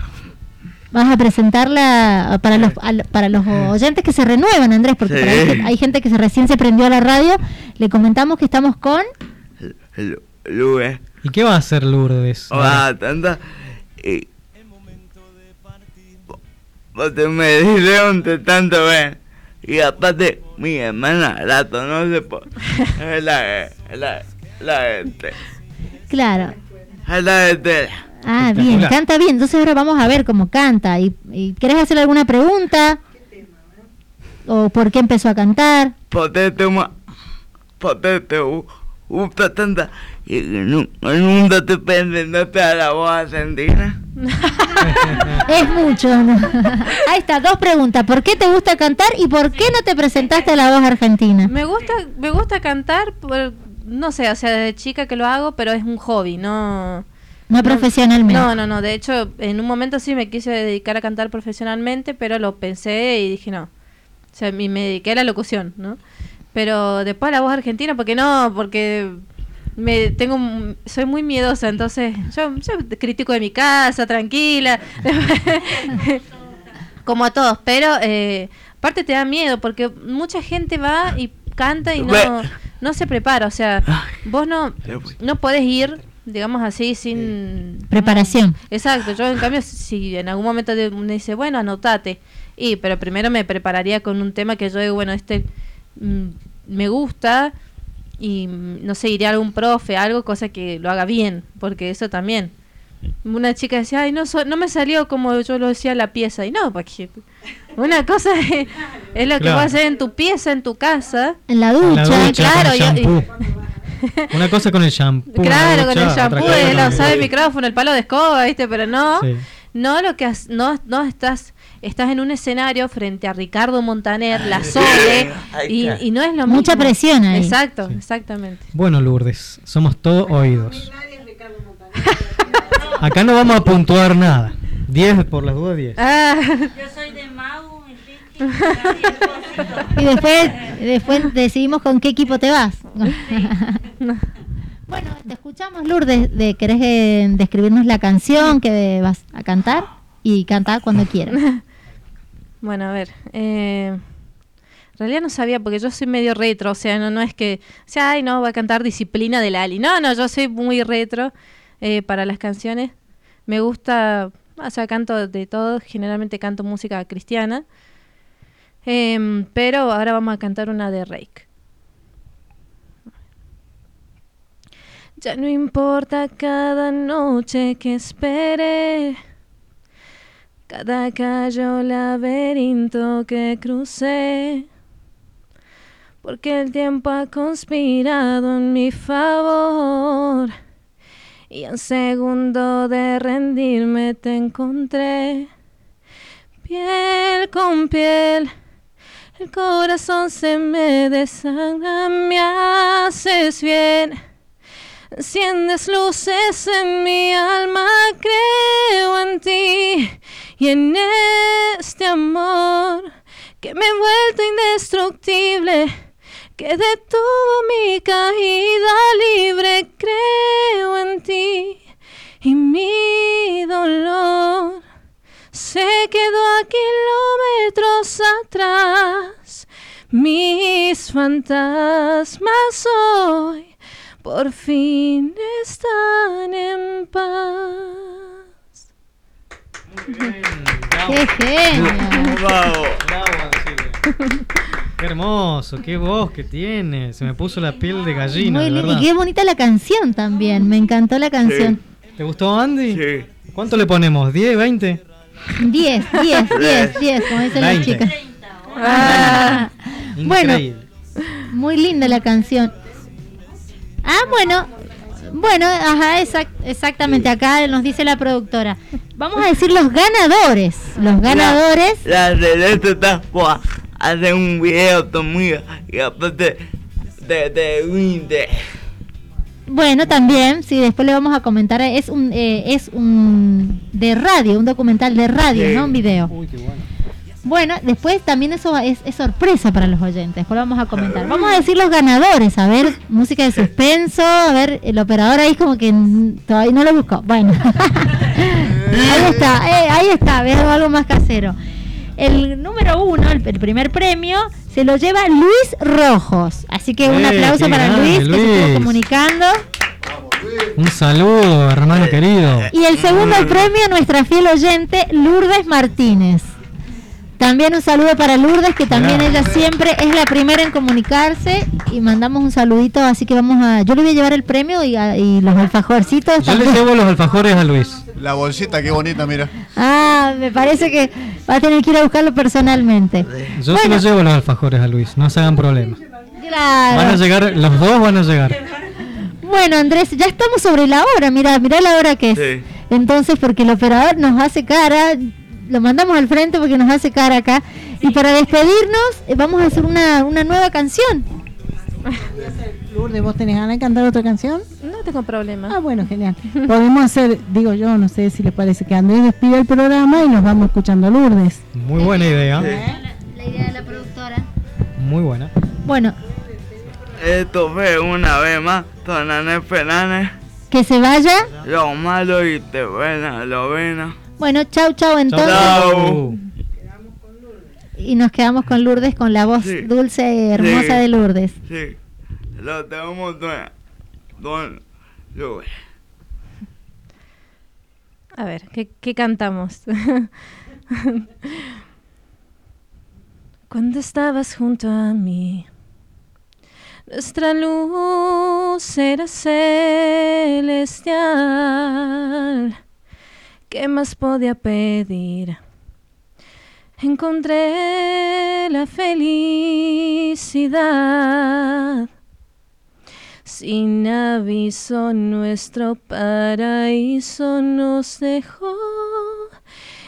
Vas a presentarla para los al- para los oyentes que se renuevan, Andrés, porque Sí. hay, hay gente que se recién se prendió a la radio. Le comentamos que estamos con Lu- Luis. ¿Y qué va a hacer Lourdes? Va tanta. Y. Porque me dijeron de tanto ver. Y aparte, mi hermana la conoce por. Es la. Es la. La. Este, Claro. es la este. Ah, bien, canta bien. Entonces ahora vamos a ver cómo canta. ¿Y, y querés hacer alguna pregunta? ¿O por qué empezó a cantar? Porque te ma. Porque te gu- gusta tanta. Y nu- nunca te pendiente a la voz argentina. Es mucho. ¿no? Ahí está, dos preguntas. ¿Por qué te gusta cantar y por qué no te presentaste a la voz argentina? Me gusta, me gusta cantar, por- no sé, o sea, de chica que lo hago, pero es un hobby, no... No profesionalmente. No, no, no. De hecho, en un momento sí me quise dedicar a cantar profesionalmente, pero lo pensé y dije no. O sea, y me dediqué a la locución, ¿no? Pero después a la voz argentina, porque no, porque me tengo soy muy miedosa, entonces yo, yo critico de mi casa, tranquila, como a todos, pero eh, aparte te da miedo porque mucha gente va y canta y no, no se prepara, o sea, vos no, no podés ir, digamos así, sin Preparación. Exacto, yo en cambio si en algún momento de- me dice, bueno, anotate, y pero primero me prepararía con un tema que yo digo, bueno, este mm, me gusta y mm, no sé, iría a algún profe, algo, cosa que lo haga bien, porque eso también. Una chica decía, ay, no, so- no me salió como yo lo decía la pieza, y no, porque una cosa es, es lo que Claro. vas a hacer en tu pieza, en tu casa. En la En la ducha, claro, y- y-. Una cosa con el shampoo. Claro, con el shampoo, cosa el con- usar el micrófono, el palo de escoba, ¿viste? Pero no, Sí. no lo que has- no, no estás estás en un escenario frente a Ricardo Montaner, la Sole y no es lo mismo. Mucha presión ahí. Exacto, exactamente. Bueno, Lourdes, somos todos oídos. Acá no vamos a puntuar nada. 10 por las dudas, 10. Ah. Yo soy de Mau, Y después, después decidimos con qué equipo te vas. Bueno, te escuchamos, Lourdes. De, ¿Querés eh, describirnos la canción que vas a cantar? Y cantar cuando quieras. Bueno, a ver. Eh, en realidad no sabía porque yo soy medio retro, o sea, no, no es que, o sea, ay, no, va a cantar Disciplina de Lali. No, no, yo soy muy retro eh, para las canciones. Me gusta, o sea, canto de todo, generalmente canto música cristiana. Em, pero ahora vamos a cantar una de Rake. Ya no importa cada noche que espere, cada calle o laberinto que crucé, porque el tiempo ha conspirado en mi favor. Y en segundo de rendirme te encontré. piel con piel. El corazón se me desangra, me haces bien. Enciendes luces en mi alma, creo en ti y en este amor que me he vuelto indestructible, que detuvo mi caída libre, creo en ti y mi dolor se quedó a kilómetros atrás. Mis fantasmas hoy por fin están en paz. ¡Qué genio! Qué hermoso, qué voz que tiene. Se me puso la piel de gallina, Muy verdad. Y qué bonita la canción también. Me encantó la canción. ¿Te gustó Andy? Sí. ¿Cuánto le ponemos? ¿10, 20? 10, 10, 10, 10, como dicen las 20. chicas. Ah, bueno, muy linda la canción. Ah, bueno. Bueno, ajá, exact- exactamente. Acá nos dice la productora. Vamos a decir los ganadores. Los ganadores. La, la Celeste está guau, hace un video conmigo y aparte de, de Winter. Bueno, también, sí, después le vamos a comentar. Es un, eh, es un de radio, un documental de radio, Sí. no un video. bueno. Después también eso es, es sorpresa para los oyentes. Después lo vamos a comentar. Vamos a decir los ganadores. A ver, música de suspenso. A ver, el operador ahí como que todavía no lo buscó. Bueno, ahí está, eh, ahí está. Veo algo más casero. El número uno, el, el primer premio, se lo lleva Luis Rojos. Así que un Eh, aplauso para grande, Luis, que se estuvo Luis. comunicando. Un saludo, hermano querido. Y el segundo premio a nuestra fiel oyente, Lourdes Martínez. También un saludo para Lourdes, que también ella siempre es la primera en comunicarse. Y mandamos un saludito, así que vamos a. Yo le voy a llevar el premio y, a- y los alfajorcitos. Yo le también. llevo los alfajores a Luis. La bolsita, qué bonita, mira. Ah, me parece que va a tener que ir a buscarlo personalmente. Yo se los llevo los alfajores a Luis, no se hagan problemas. Claro. Van a llegar, los dos van a llegar. Bueno, Andrés, ya estamos sobre la hora. Mira, mira la hora que es. Sí. Entonces, porque el operador nos hace cara, lo mandamos al frente porque nos hace cara acá. Y para despedirnos, eh, vamos a hacer una, una nueva canción. Lourdes, ¿vos tenés ganas de cantar otra canción? No tengo problema. Ah, bueno, genial. Podemos hacer, digo yo, no sé si les parece que Andrés despide el programa y nos vamos escuchando a Lourdes. Muy buena idea. La idea de la productora. Muy buena. Bueno, Esto fue una vez más, Tonane Fernández, que se vaya. lo malo y te buena, lo bueno. Bueno, chau, chau entonces. Chau. Y nos quedamos con Lourdes, con la voz dulce y hermosa Sí. de Lourdes. Sí, lo tenemos don, don Luis. A ver, ¿qué, qué cantamos? Cuando estabas junto a mí, nuestra luz era celestial. ¿Qué más podía pedir? Encontré la felicidad. Sin aviso nuestro paraíso nos dejó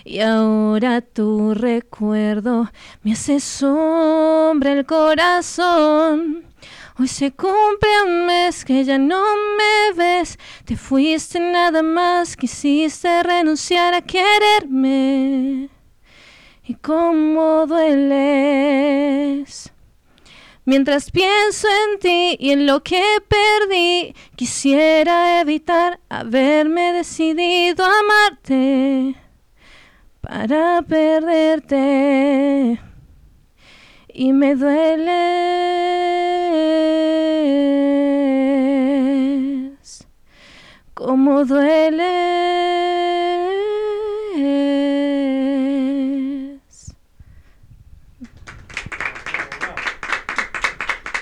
y ahora tu recuerdo me hace sombra el corazón. Hoy se cumple un mes que ya no me ves, te fuiste nada más, quisiste renunciar a quererme. Y cómo dueles. Mientras pienso en ti y en lo que perdí, quisiera evitar haberme decidido a amarte para perderte. Y me dueles, como dueles.